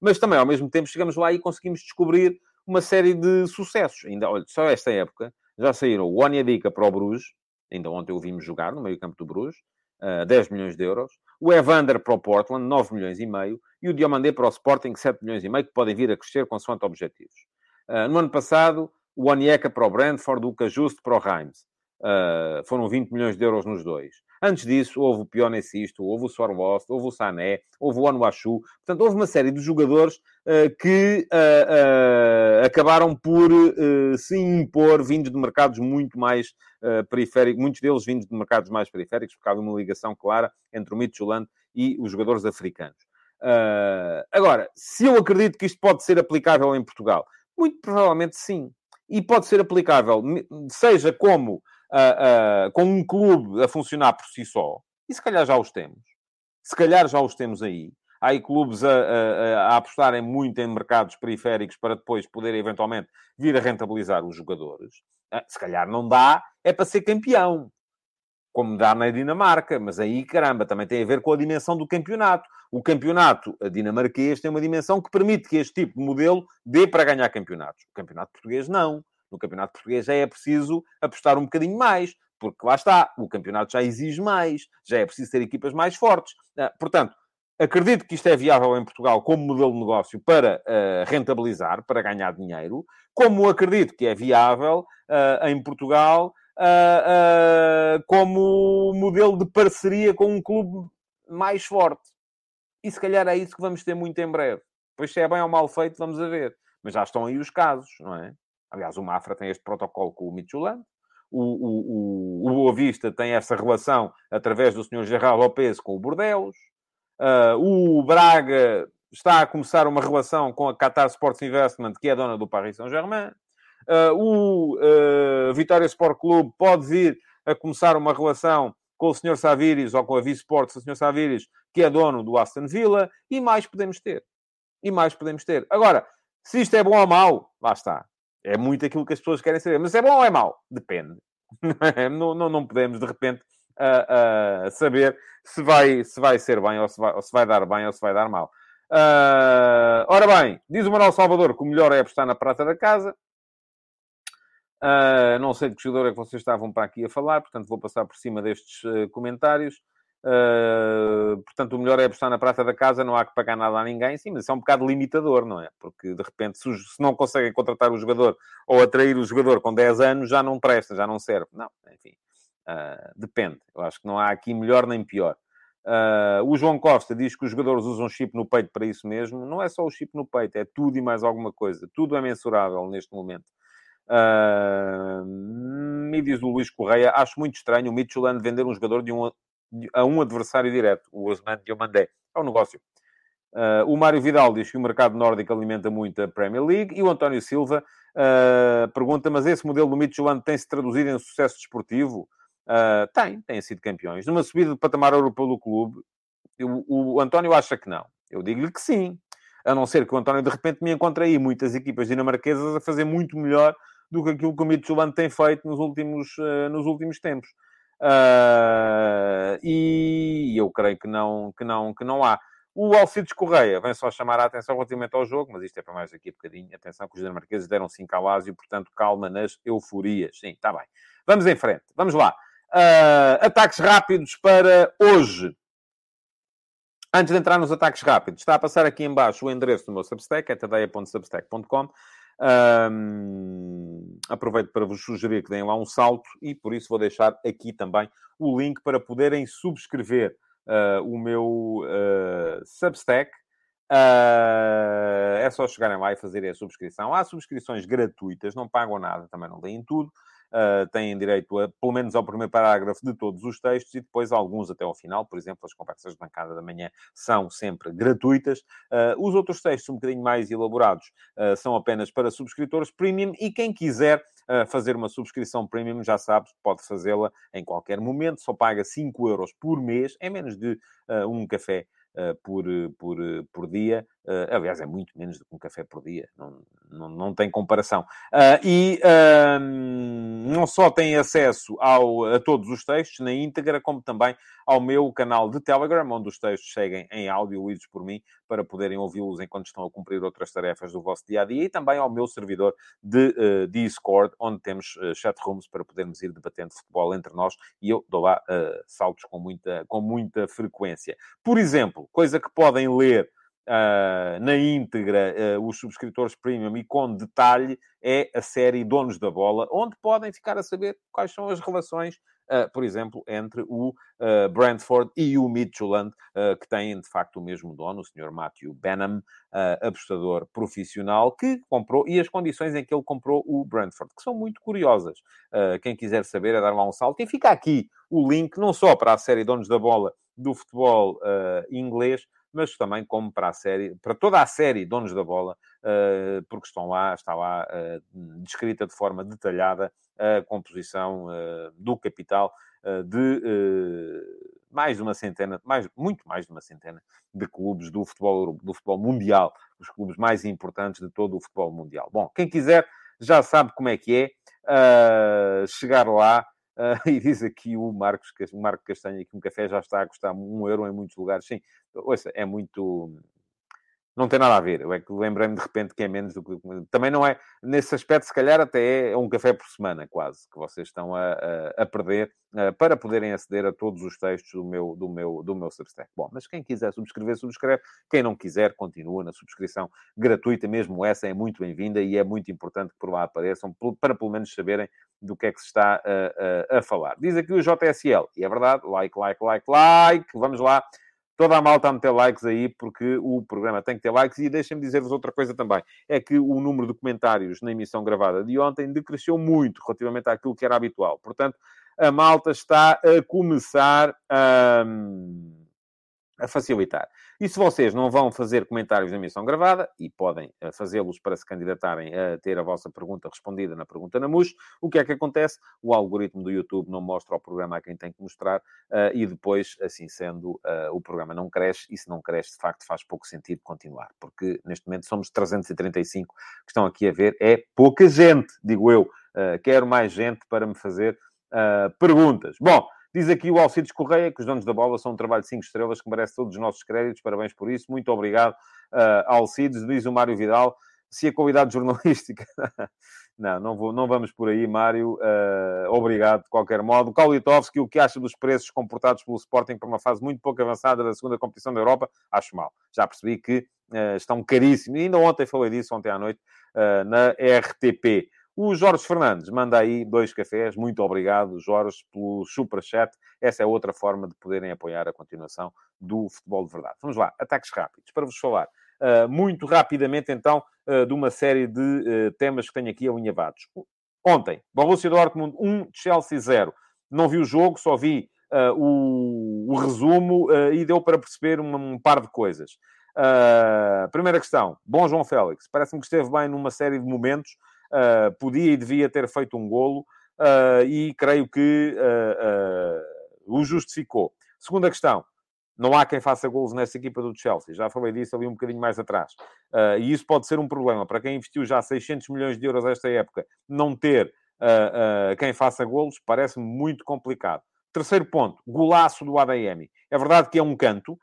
Mas também, ao mesmo tempo, chegamos lá e conseguimos descobrir uma série de sucessos. Ainda, olha, só esta época já saíram o Onyedika para o Bruges, ainda ontem o vimos jogar no meio campo do Bruges, uh, 10 milhões de euros. O Evander para o Portland, 9 milhões e meio. E o Diomandé para o Sporting, 7 milhões e meio, que podem vir a crescer consoante objetivos. Uh, no ano passado, o Onyeka para o Brentford, o Cajuste para o Reims. Uh, foram 20 milhões de euros nos dois. Antes disso, houve o Pionecisto, houve o Sorlost, houve o Sané, houve o Anuachu. Portanto, houve uma série de jogadores uh, que uh, acabaram por se impor, vindos de mercados muito mais periféricos, muitos deles vindos de mercados mais periféricos, porque há uma ligação clara entre o Midtjylland e os jogadores africanos. agora, se eu acredito que isto pode ser aplicável em Portugal, muito provavelmente sim. E pode ser aplicável, seja como uh, uh, com um clube a funcionar por si só, e se calhar já os temos. Se calhar já os temos aí. Há aí clubes a, a, a apostarem muito em mercados periféricos para depois poderem eventualmente vir a rentabilizar os jogadores. Uh, se calhar não dá, é para ser campeão como dá na Dinamarca, mas aí, caramba, também tem a ver com a dimensão do campeonato. O campeonato dinamarquês tem uma dimensão que permite que este tipo de modelo dê para ganhar campeonatos. O campeonato português não. No campeonato português já é preciso apostar um bocadinho mais, porque lá está, o campeonato já exige mais, já é preciso ter equipas mais fortes. Ah, portanto, acredito que isto é viável em Portugal como modelo de negócio para uh, rentabilizar, para ganhar dinheiro, como acredito que é viável uh, em Portugal uh, uh, como modelo de parceria com um clube mais forte. E se calhar é isso que vamos ter muito em breve. Pois se é bem ou mal feito, vamos a ver. Mas já estão aí os casos, não é? Aliás, o Mafra tem este protocolo com o Midtjylland. O, o, o, o Boa Vista tem essa relação através do Sr. Gerard Lopes com o Bordelos. Uh, o Braga está a começar uma relação com a Qatar Sports Investment, que é dona do Paris Saint-Germain. Uh, o uh, Vitória Sport Clube pode vir a começar uma relação com o Sr. Saviris ou com a Vice-Sports do Sr. Saviris, que é dono do Aston Villa, e mais podemos ter. E mais podemos ter. Agora, se isto é bom ou mau, lá está. É muito aquilo que as pessoas querem saber. Mas é bom ou é mau? Depende. não, não, não podemos, de repente, uh, uh, saber se vai, se vai ser bem ou se vai, ou se vai dar bem ou se vai dar mal. Uh, ora bem, diz o Manuel Salvador que o melhor é apostar na prata da casa. Uh, não sei de que jogador é que vocês estavam para aqui a falar, portanto vou passar por cima destes uh, comentários. Uh, portanto, o melhor é apostar na prata da casa, não há que pagar nada a ninguém. Sim, mas isso é um bocado limitador, não é? Porque, de repente, se, se, não conseguem contratar o jogador ou atrair o jogador com 10 anos, já não presta, já não serve. Não, enfim, uh, depende. Eu acho que não há aqui melhor nem pior. Uh, o João Costa diz que os jogadores usam chip no peito para isso mesmo. Não é só o chip no peito, é tudo e mais alguma coisa. Tudo é mensurável neste momento. Me diz o Luís Correia, acho muito estranho o Midtjylland vender um jogador de um, a um adversário direto, o Osman Diomandé. É um negócio. Uh, o Mário Vidal diz que o mercado nórdico alimenta muito a Premier League. E o António Silva uh, pergunta, mas esse modelo do Midtjylland tem-se traduzido em sucesso desportivo? Uh, tem, têm sido campeões. Numa subida de patamar europeu do clube, eu, o António acha que não. Eu digo-lhe que sim. A não ser que o António, de repente, me encontre aí muitas equipas dinamarquesas a fazer muito melhor do que aquilo que o Midtjylland tem feito nos últimos, nos últimos tempos. Uh, e eu creio que não, que não, que não há. O Alcides Correia vem só chamar a atenção relativamente ao jogo, mas isto é para mais daqui a bocadinho. Atenção que os dinamarqueses deram 5 ao Lásio, portanto, calma nas euforias. Sim, está bem. Vamos em frente. Vamos lá. Uh, ataques rápidos para hoje. Antes de entrar nos ataques rápidos, está a passar aqui embaixo o endereço do meu Substack, é tadeia.substack.com. Um, aproveito para vos sugerir que deem lá um salto e por isso vou deixar aqui também o link para poderem subscrever uh, o meu uh, Substack. Uh, é só chegarem lá e fazerem a subscrição. Há subscrições gratuitas, não pagam nada, também não deem tudo uh, têm direito a, pelo menos ao primeiro parágrafo de todos os textos e depois alguns até ao final. Por exemplo, as conversas de bancada da manhã são sempre gratuitas. Uh, os outros textos, um bocadinho mais elaborados, uh, são apenas para subscritores premium e quem quiser fazer uma subscrição premium, já sabe, pode fazê-la em qualquer momento, só paga 5 euros por mês, é menos de um café por, por, por dia. Aliás, é muito menos do que um café por dia, não, não, não tem comparação. Uh, e não só tem acesso ao, a todos os textos na íntegra, como também ao meu canal de Telegram, onde os textos seguem em áudio lidos por mim, para poderem ouvi-los enquanto estão a cumprir outras tarefas do vosso dia a dia, e também ao meu servidor de uh, Discord, onde temos uh, chat rooms para podermos ir debatendo futebol entre nós, e eu dou lá uh, saltos com muita, com muita frequência. Por exemplo, coisa que podem ler Uh, na íntegra uh, os subscritores premium e com detalhe é a série Donos da Bola, onde podem ficar a saber quais são as relações por exemplo, entre o uh, Brentford e o Midtjylland, uh, que têm de facto o mesmo dono, o Sr. Matthew Benham, apostador profissional, que comprou, e as condições em que ele comprou o Brentford, que são muito curiosas. quem quiser saber é dar lá um salto. E fica aqui o link, não só para a série Donos da Bola do futebol inglês, mas também como para a série, para toda a série Donos da Bola, porque estão lá, está lá descrita de forma detalhada a composição uh, do capital de mais de uma centena, mais, muito mais de uma centena de clubes do futebol, do futebol mundial, os clubes mais importantes de todo o futebol mundial. Bom, quem quiser já sabe como é que é chegar lá. e diz aqui o Marcos, Marco Castanha que um café já está a custar um euro em muitos lugares. Sim, ouça, é muito, não tem nada a ver. Eu é que lembrei-me de repente que é menos do que. Também não é. Nesse aspecto, se calhar, até é um café por semana, quase, que vocês estão a, a, a perder uh, para poderem aceder a todos os textos do meu, do, meu, do meu Substack. Bom, mas quem quiser subscrever, subscreve. Quem não quiser, continua na subscrição gratuita, mesmo essa é muito bem-vinda e é muito importante que por lá apareçam, para pelo menos saberem do que é que se está a, a, a falar. Diz aqui o JSL, e é verdade, like, like, like, like. Vamos lá toda a malta a meter likes aí, porque o programa tem que ter likes. E deixem-me dizer-vos outra coisa também: é que o número de comentários na emissão gravada de ontem decresceu muito relativamente àquilo que era habitual. Portanto, a malta está a começar a. Um a facilitar. E se vocês não vão fazer comentários na emissão gravada, e podem eh, fazê-los para se candidatarem a ter a vossa pergunta respondida na pergunta na MUS, o que é que acontece? O algoritmo do YouTube não mostra o programa a quem tem que mostrar, uh, e depois, assim sendo, uh, o programa não cresce, e se não cresce, de facto, faz pouco sentido continuar, porque neste momento somos 335 que estão aqui a ver, é pouca gente, digo eu. Quero mais gente para me fazer perguntas. Bom, diz aqui o Alcides Correia que os donos da bola são um trabalho de 5 estrelas que merece todos os nossos créditos. Parabéns por isso. Muito obrigado, Alcides. Diz o Mário Vidal. Se a qualidade jornalística Não, não, vou, não vamos por aí, Mário. Uh, obrigado, de qualquer modo. Kaulitovski, o que acha dos preços comportados pelo Sporting para uma fase muito pouco avançada da segunda competição da Europa? Acho mal. Já percebi que uh, estão caríssimos. E ainda ontem falei disso, ontem à noite, uh, na RTP. O Jorge Fernandes manda aí dois cafés. Muito obrigado, Jorge, pelo superchat. Essa é outra forma de poderem apoiar a continuação do futebol de verdade. Vamos lá, ataques rápidos. Para vos falar uh, muito rapidamente, então, uh, de uma série de uh, temas que tenho aqui alinhavados. Ontem, Borussia Dortmund 1, Chelsea 0. Não vi o jogo, só vi o, o, resumo e deu para perceber uma, um par de coisas. primeira questão, bom João Félix. Parece-me que esteve bem numa série de momentos. Podia e devia ter feito um golo. e creio que o justificou. Segunda questão, não há quem faça gols nesta equipa do Chelsea. Já falei disso ali um bocadinho mais atrás. Uh, e isso pode ser um problema. Para quem investiu já 600 milhões de euros esta época, não ter uh, uh, quem faça gols parece-me muito complicado. Terceiro ponto, golaço do ADM. É verdade que é um canto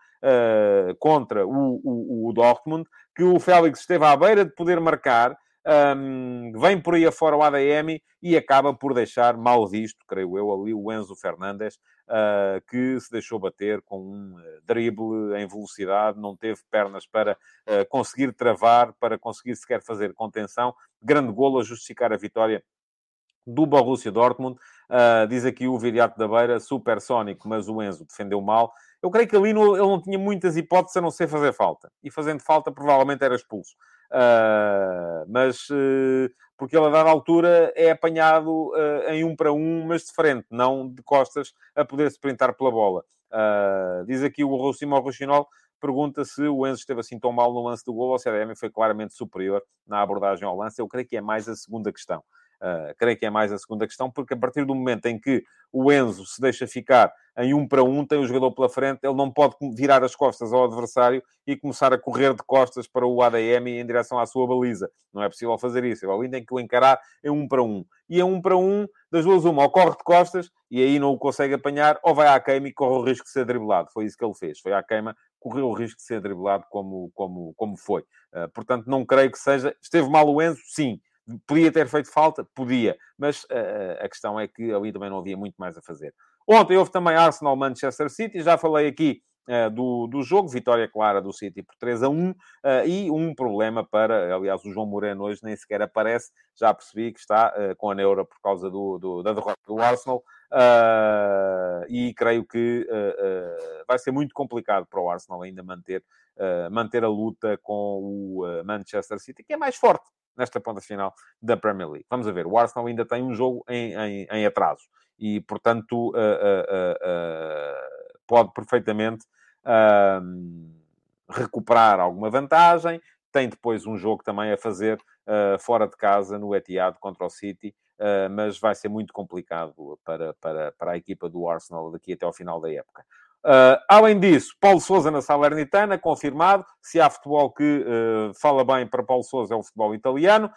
contra o, o, o Dortmund, que o Félix esteve à beira de poder marcar, um, vem por aí afora o ADM e acaba por deixar mal visto, creio eu, ali o Enzo Fernandes, uh, que se deixou bater com um ah, drible em velocidade, não teve pernas para uh, conseguir travar, para conseguir sequer fazer contenção. Grande golo a justificar a vitória do Borussia Dortmund. Uh, diz aqui o Viriato da Beira, supersónico, mas o Enzo defendeu mal. Eu creio que ali no, ele não tinha muitas hipóteses a não ser fazer falta. E fazendo falta, provavelmente era expulso. Uh, mas uh, porque ele a dada altura é apanhado uh, em um para um, mas de frente, não de costas, a poder se sprintar pela bola. diz aqui o Simão Rochinol, pergunta se o Enzo esteve assim tão mal no lance do gol ou se a DM foi claramente superior na abordagem ao lance. Eu creio que é mais a segunda questão. Uh, creio que é mais a segunda questão, porque a partir do momento em que o Enzo se deixa ficar em um para um, tem o jogador pela frente, ele não pode virar as costas ao adversário e começar a correr de costas para o ADM em direção à sua baliza. Não é possível fazer isso. Ele ainda tem que o encarar em um para um. E em um para um, das duas uma, ou corre de costas e aí não o consegue apanhar, ou vai à queima e corre o risco de ser driblado. Foi isso que ele fez. Foi à queima, correu o risco de ser driblado como, como, como foi. Uh, portanto, não creio que seja... Esteve mal o Enzo? Sim Podia ter feito falta? Podia. Mas uh, a questão é que ali também não havia muito mais a fazer. Ontem houve também Arsenal-Manchester City. Já falei aqui uh, do, do jogo. Vitória clara do City por 3 a 1. Uh, e um problema para... Aliás, o João Moreno hoje nem sequer aparece. Já percebi que está com a neura por causa do, do da derrota do Arsenal. e creio que vai ser muito complicado para o Arsenal ainda manter, manter a luta com o Manchester City, que é mais forte nesta ponta final da Premier League. Vamos ver, o Arsenal ainda tem um jogo em, em, em atraso e, portanto, uh, uh, uh, pode perfeitamente recuperar alguma vantagem. Tem depois um jogo também a fazer fora de casa no Etihad contra o City, mas vai ser muito complicado para, para, para a equipa do Arsenal daqui até ao final da época. Uh, além disso, Paulo Souza na Salernitana, confirmado. Se há futebol que uh, fala bem para Paulo Souza, é o futebol italiano.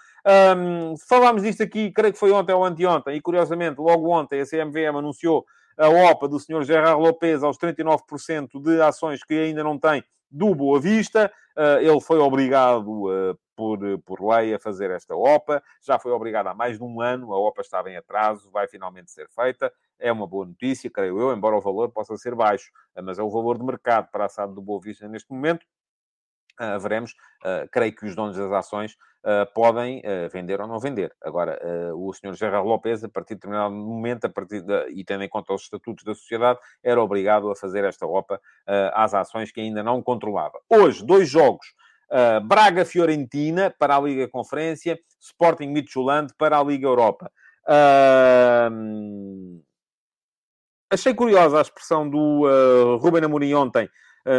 Um, falámos disto aqui, creio que foi ontem ou anteontem, e curiosamente, logo ontem, a CMVM anunciou a OPA do Sr. Gerard Lopes aos 39% de ações que ainda não tem do Boa Vista. Uh, ele foi obrigado por, por lei a fazer esta OPA. Já foi obrigado há mais de um ano, a OPA estava em atraso, vai finalmente ser feita. É uma boa notícia, creio eu, embora o valor possa ser baixo, mas é o valor de mercado para a SAD do Boa Vista neste momento. Uh, veremos. Uh, creio que os donos das ações uh, podem vender ou não vender. Agora, o senhor Gerard Lopes, a partir de determinado momento, a partir de, e tendo em conta os estatutos da sociedade, era obrigado a fazer esta OPA às ações que ainda não controlava. Hoje, dois jogos. Braga-Fiorentina para a Liga Conferência, Sporting Midtjylland para a Liga Europa. Uh, Achei curiosa a expressão do uh, Ruben Amorim ontem uh,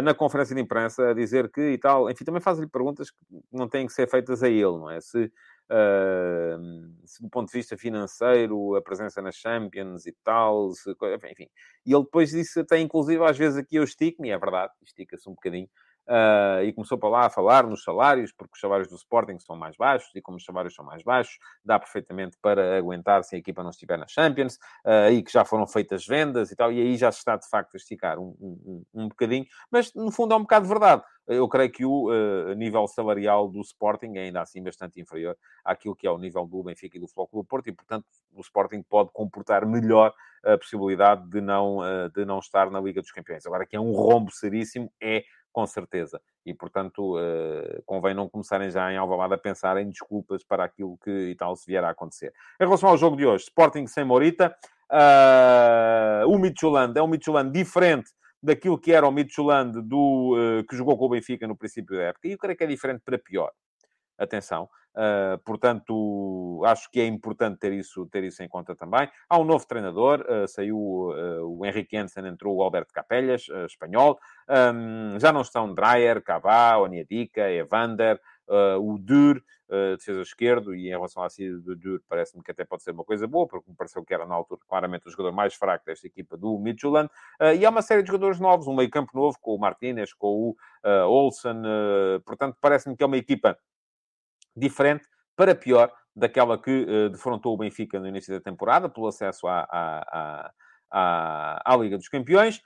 na conferência de imprensa, a dizer que e tal, enfim, também faz-lhe perguntas que não têm que ser feitas a ele, não é? Se, uh, se do ponto de vista financeiro, a presença nas Champions e tal, se, enfim. E ele depois disse até, inclusive, às vezes aqui eu estico-me, é verdade, estica-se um bocadinho, Uh, e começou para lá a falar nos salários, porque os salários do Sporting são mais baixos, e como os salários são mais baixos, dá perfeitamente para aguentar se a equipa não estiver na Champions, uh, e que já foram feitas vendas e tal, e aí já se está de facto a esticar um, um, um bocadinho, mas no fundo é um bocado de verdade. Eu creio que o uh, nível salarial do Sporting é ainda assim bastante inferior àquilo que é o nível do Benfica e do Futebol Clube Porto, e portanto o Sporting pode comportar melhor a possibilidade de não, de não estar na Liga dos Campeões. Agora, que é um rombo seríssimo, é com certeza. E, portanto, uh, convém não começarem já em Alvalade a pensar em desculpas para aquilo que e tal se vier a acontecer. Em relação ao jogo de hoje, Sporting sem Morita, uh, o Midtjylland é um Midtjylland diferente daquilo que era o Midtjylland do, uh, que jogou com o Benfica no princípio da época. E eu creio que é diferente para pior. Atenção. Uh, portanto, acho que é importante ter isso, ter isso em conta também. Há um novo treinador, uh, saiu uh, o Henrique Jensen, entrou o Alberto Capellas, espanhol. Um, já não estão Dreyer, Cavá, Oniadica, Evander, o Dur, defesa esquerdo, e em relação à saída do Dur, parece-me que até pode ser uma coisa boa, porque me pareceu que era na altura claramente o jogador mais fraco desta equipa do Midtjylland. e há uma série de jogadores novos, um meio campo novo, com o Martínez, com o Olsen. portanto, parece-me que é uma equipa diferente para pior daquela que uh, defrontou o Benfica no início da temporada, pelo acesso à, à, à, à Liga dos Campeões.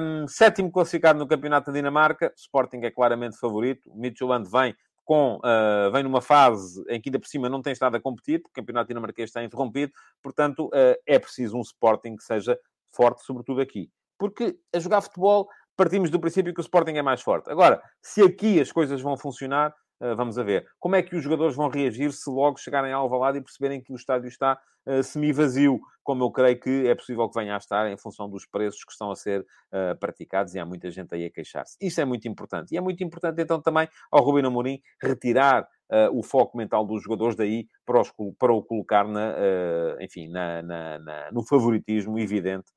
Um, sétimo classificado no Campeonato da Dinamarca, Sporting é claramente favorito. Midtjylland vem com, uh, vem numa fase em que ainda por cima não tem estado a competir, porque o campeonato dinamarquês está interrompido, portanto, uh, é preciso um Sporting que seja forte, sobretudo aqui. Porque a jogar futebol, partimos do princípio que o Sporting é mais forte. Agora, se aqui as coisas vão funcionar, vamos a ver. Como é que os jogadores vão reagir se logo chegarem ao Alvalade e perceberem que o estádio está uh, semi-vazio, como eu creio que é possível que venha a estar em função dos preços que estão a ser uh, praticados e há muita gente aí a queixar-se. Isso é muito importante. E é muito importante, então, também ao Rubino Amorim retirar Uh, o foco mental dos jogadores daí para, os, para o colocar na, uh, enfim, na, na, na, no favoritismo evidente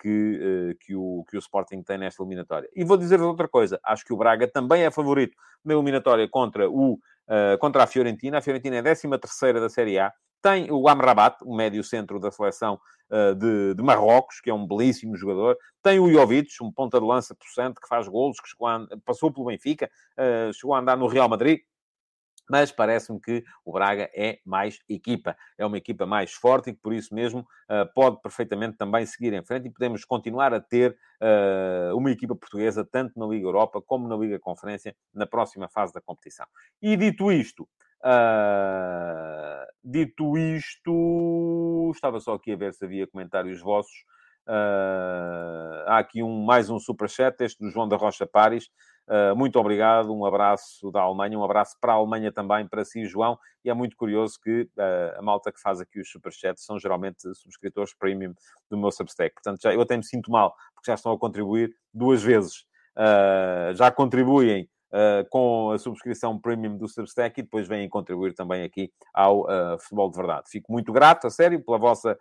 que, que, o, que o Sporting tem nesta eliminatória. E vou dizer outra coisa, acho que o Braga também é favorito na eliminatória contra, o, contra a Fiorentina. A Fiorentina é a 13 terceira da Série A. Tem o Amrabat, o médio-centro da seleção de, de, Marrocos, que é um belíssimo jogador. Tem o Jovic, um ponta de lança possante, que faz golos, que a, passou pelo Benfica, chegou a andar no Real Madrid mas parece-me que o Braga é mais equipa. É uma equipa mais forte e que, por isso mesmo, uh, pode perfeitamente também seguir em frente e podemos continuar a ter uh, uma equipa portuguesa tanto na Liga Europa como na Liga Conferência na próxima fase da competição. E dito isto, uh, dito isto, estava só aqui a ver se havia comentários vossos. há aqui um, mais um superchat, este do João da Rocha Pares. Uh, muito obrigado, um abraço da Alemanha, um abraço para a Alemanha também, para si, João. E é muito curioso que uh, a malta que faz aqui os superchats são geralmente subscritores premium do meu Substack. Portanto, já, eu até me sinto mal, porque já estão a contribuir duas vezes. Uh, já contribuem com a subscrição premium do Substack e depois vêm contribuir também aqui ao Futebol de Verdade. Fico muito grato, a sério, pela vossa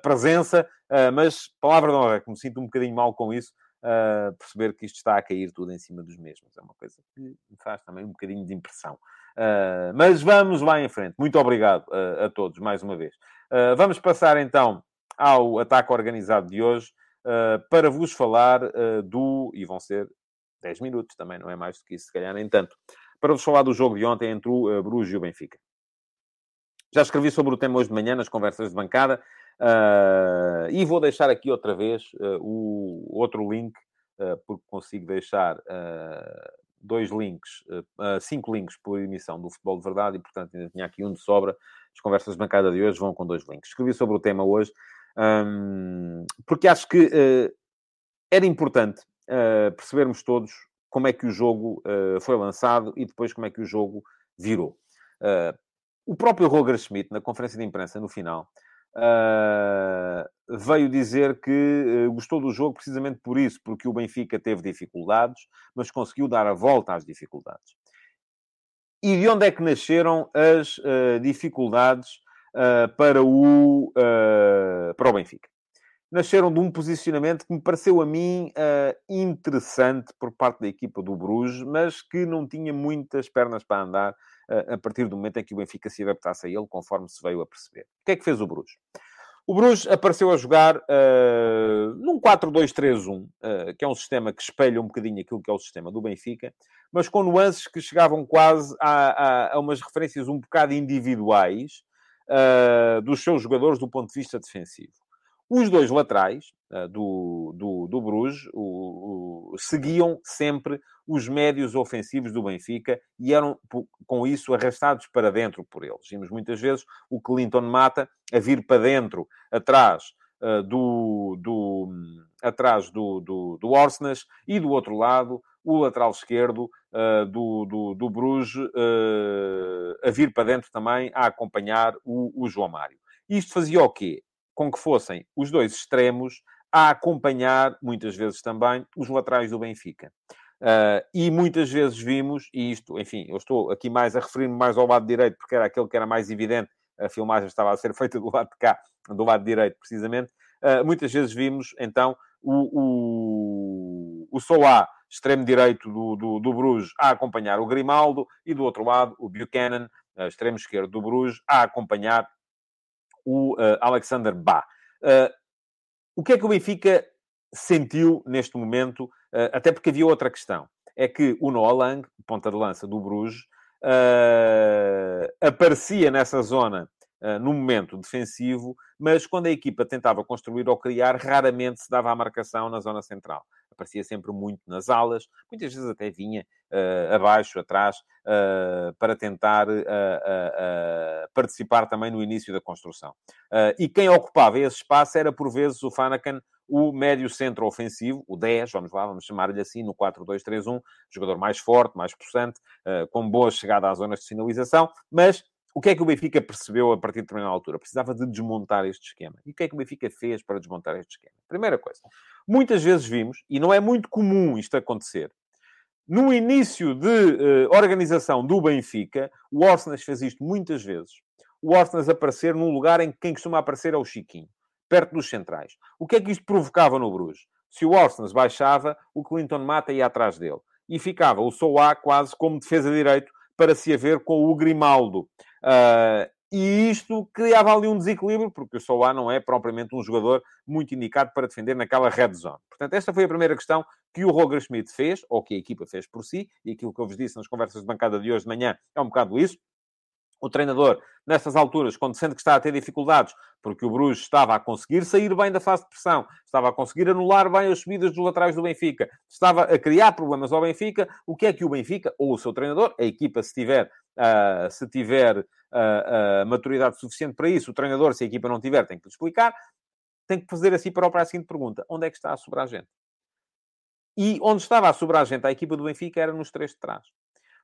presença, mas, palavra de honra, que me sinto um bocadinho mal com isso, uh, perceber que isto está a cair tudo em cima dos mesmos. É uma coisa que me faz também um bocadinho de impressão. Uh, mas vamos lá em frente. Muito obrigado uh, a todos, mais uma vez. vamos passar então ao ataque organizado de hoje para vos falar do. E vão ser 10 minutos também, não é mais do que isso, se calhar nem tanto. Para vos falar do jogo de ontem entre o Bruges e o Benfica. Já escrevi sobre o tema hoje de manhã nas conversas de bancada. Uh, e vou deixar aqui outra vez uh, o outro link, uh, porque consigo deixar dois links, cinco links por emissão do Futebol de Verdade, e portanto ainda tinha aqui um de sobra. As conversas de bancada de hoje vão com dois links. Escrevi sobre o tema hoje, um, porque acho que era importante percebermos todos como é que o jogo foi lançado e depois como é que o jogo virou. o próprio Roger Schmidt, na conferência de imprensa no final, Uh, veio dizer que uh, gostou do jogo precisamente por isso, porque o Benfica teve dificuldades, mas conseguiu dar a volta às dificuldades. E de onde é que nasceram as uh, dificuldades para, o, para o Benfica? Nasceram de um posicionamento que me pareceu a mim interessante por parte da equipa do Bruges, mas que não tinha muitas pernas para andar a partir do momento em que o Benfica se adaptasse a ele, conforme se veio a perceber. O que é que fez o Bruges? O Bruges apareceu a jogar uh, num 4-2-3-1, uh, que é um sistema que espelha um bocadinho aquilo que é o sistema do Benfica, mas com nuances que chegavam quase a, a, a umas referências um bocado individuais uh, dos seus jogadores do ponto de vista defensivo. Os dois laterais uh, do, do, do Bruges o, o, seguiam sempre os médios ofensivos do Benfica e eram, com isso, arrastados para dentro por eles. Vimos muitas vezes o Clinton Mata a vir para dentro, atrás uh, do, do, atrás do, do, do e do outro lado o lateral esquerdo uh, do, do, do Bruges uh, a vir para dentro também a acompanhar o, o João Mário. Isto fazia o quê? Com que fossem os dois extremos a acompanhar, muitas vezes também, os laterais do Benfica. Uh, e muitas vezes vimos, e isto, enfim, eu estou aqui mais a referir-me mais ao lado direito, porque era aquele que era mais evidente, a filmagem estava a ser feita do lado de cá, do lado direito, precisamente. Uh, muitas vezes vimos, então, o, o, o Solá, extremo direito do, do, do Bruges, a acompanhar o Grimaldo, e do outro lado, o Buchanan, uh, extremo esquerdo do Bruges, a acompanhar o Alexander Bá. o que é que o Benfica sentiu neste momento Uh, até porque havia outra questão. É que o Noah Lang, ponta de lança do Bruges, aparecia nessa zona uh, no momento defensivo, mas quando a equipa tentava construir ou criar, raramente se dava a marcação na zona central. Aparecia sempre muito nas alas, muitas vezes até vinha uh, abaixo, atrás, uh, para tentar uh, participar também no início da construção. e quem ocupava esse espaço era, por vezes, o Fanakan o médio centro ofensivo, o 10, vamos lá, vamos chamar-lhe assim, no 4-2-3-1, jogador mais forte, mais possante, com boa chegada às zonas de sinalização, mas o que é que o Benfica percebeu a partir de determinada altura? Precisava de desmontar este esquema. E o que é que o Benfica fez para desmontar este esquema? Primeira coisa, muitas vezes vimos, e não é muito comum isto acontecer, no início de uh, organização do Benfica, o Orsenas fez isto muitas vezes. O Orsenas aparecer num lugar em que quem costuma aparecer é o Chiquinho perto dos centrais. O que é que isto provocava no Bruges? Se o Orsnes baixava, o Clinton Mata ia atrás dele. E ficava o Souá quase como defesa direito para se haver com o Grimaldo. Uh, e isto criava ali um desequilíbrio, porque o Souá não é propriamente um jogador muito indicado para defender naquela red zone. Portanto, esta foi a primeira questão que o Roger Schmidt fez, ou que a equipa fez por si, e aquilo que eu vos disse nas conversas de bancada de hoje de manhã é um bocado isso o treinador, nessas alturas, quando sente que está a ter dificuldades, porque o Bruges estava a conseguir sair bem da fase de pressão, estava a conseguir anular bem as subidas dos laterais do Benfica, estava a criar problemas ao Benfica, o que é que o Benfica, ou o seu treinador, a equipa, se tiver, uh, se tiver uh, uh, maturidade suficiente para isso, o treinador, se a equipa não tiver, tem que explicar, tem que fazer assim para a seguinte pergunta: onde é que está a sobrar gente? E onde estava a sobrar gente, a equipa do Benfica era nos três de trás.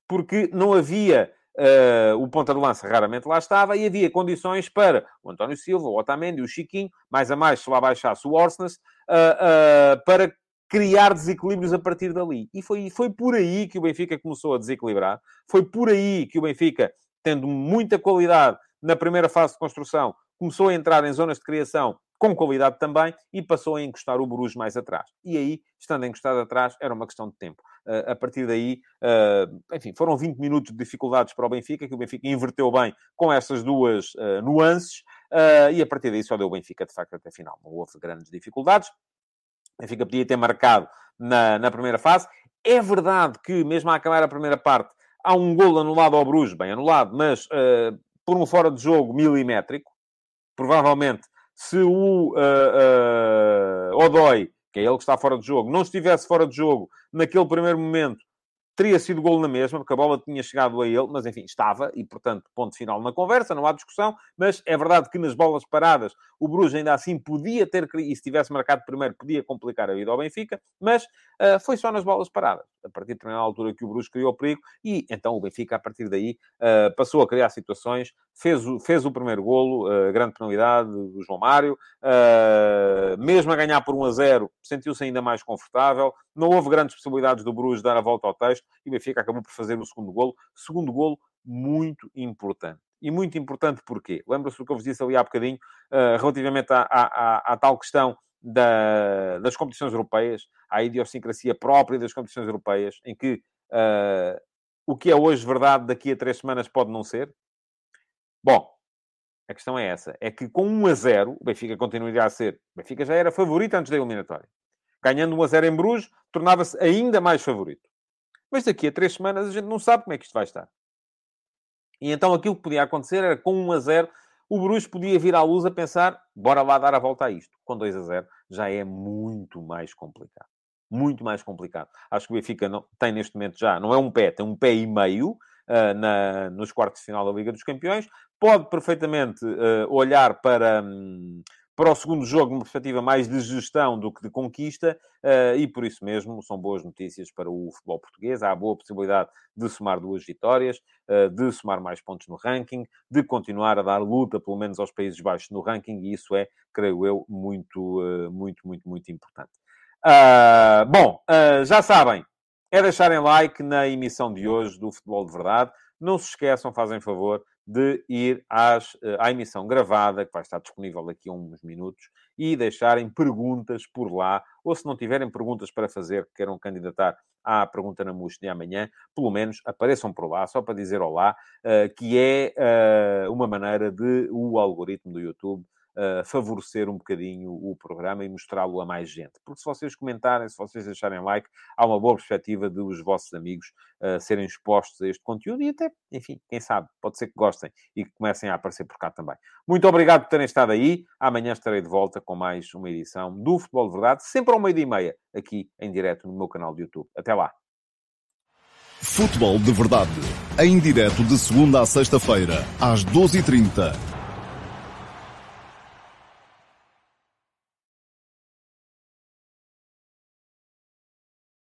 Porque não havia Uh, o ponta de lança raramente lá estava e havia condições para o António Silva, o Otamendi, o Chiquinho, mais a mais se lá baixasse o Orsnes, uh, uh, para criar desequilíbrios a partir dali. E foi, foi por aí que o Benfica começou a desequilibrar. Foi por aí que o Benfica, tendo muita qualidade na primeira fase de construção, começou a entrar em zonas de criação com qualidade também, e passou a encostar o Bruges mais atrás. E aí, estando encostado atrás, era uma questão de tempo. Uh, a partir daí, uh, enfim, foram 20 minutos de dificuldades para o Benfica, que o Benfica inverteu bem com essas duas uh, nuances, e a partir daí só deu o Benfica, de facto, até a final. Não houve grandes dificuldades. O Benfica podia ter marcado na, na primeira fase. É verdade que, mesmo a acabar a primeira parte, há um gol anulado ao Bruges, bem anulado, mas por um fora de jogo milimétrico, provavelmente se o uh, uh, Odoi, que é ele que está fora de jogo, não estivesse fora de jogo naquele primeiro momento teria sido gol na mesma, porque a bola tinha chegado a ele, mas enfim, estava, e portanto, ponto final na conversa, não há discussão, mas é verdade que nas bolas paradas o Bruges ainda assim podia ter, e se tivesse marcado primeiro, podia complicar a vida ao Benfica, mas uh, foi só nas bolas paradas, a partir de determinada altura que o Bruges criou perigo, e então o Benfica, a partir daí, uh, passou a criar situações, fez o, fez o primeiro golo, uh, grande penalidade do João Mário, mesmo a ganhar por 1 a 0, sentiu-se ainda mais confortável, não houve grandes possibilidades do Bruges dar a volta ao texto, e o Benfica acabou por fazer o segundo golo. Segundo golo muito importante. E muito importante porquê? Lembra-se do que eu vos disse ali há bocadinho, uh, relativamente à, à, à, tal questão da, das competições europeias, à idiosincrasia própria das competições europeias, em que uh, o que é hoje verdade daqui a três semanas pode não ser? Bom, A questão é essa. É que com 1 a 0, o Benfica continuaria a ser... O Benfica já era favorito antes da eliminatória. Ganhando 1 a 0 em Bruges, tornava-se ainda mais favorito. Mas daqui a três semanas a gente não sabe como é que isto vai estar. E então aquilo que podia acontecer era com 1 a 0, o Bruges podia vir à luz a pensar, bora lá dar a volta a isto. Com 2 a 0 já é muito mais complicado. Muito mais complicado. Acho que o Benfica não, tem neste momento já, não é um pé, tem um pé e meio uh, na, nos quartos de final da Liga dos Campeões. Pode perfeitamente uh, olhar para, um, para o segundo jogo numa perspectiva mais de gestão do que de conquista, uh, e por isso mesmo são boas notícias para o futebol português. Há a boa possibilidade de somar duas vitórias, uh, de somar mais pontos no ranking, de continuar a dar luta, pelo menos aos Países Baixos, no ranking, e isso é, creio eu, muito, uh, muito, muito, muito importante. bom, já sabem, é deixarem like na emissão de hoje do Futebol de Verdade. Não se esqueçam, fazem favor, de ir às, eh, à emissão gravada, que vai estar disponível daqui a uns minutos, e deixarem perguntas por lá, ou se não tiverem perguntas para fazer, que queiram candidatar à pergunta na MUS de amanhã, pelo menos apareçam por lá, só para dizer olá, eh, que é eh, uma maneira de o algoritmo do YouTube favorecer um bocadinho o programa e mostrá-lo a mais gente. Porque se vocês comentarem, se vocês deixarem like, há uma boa perspectiva de os vossos amigos uh, serem expostos a este conteúdo e até, enfim, quem sabe, pode ser que gostem e que comecem a aparecer por cá também. Muito obrigado por terem estado aí. Amanhã estarei de volta com mais uma edição do Futebol de Verdade, sempre ao meio-dia e meia, aqui em direto no meu canal de YouTube. Até lá. Futebol de Verdade, em direto de segunda a sexta-feira, às 12h30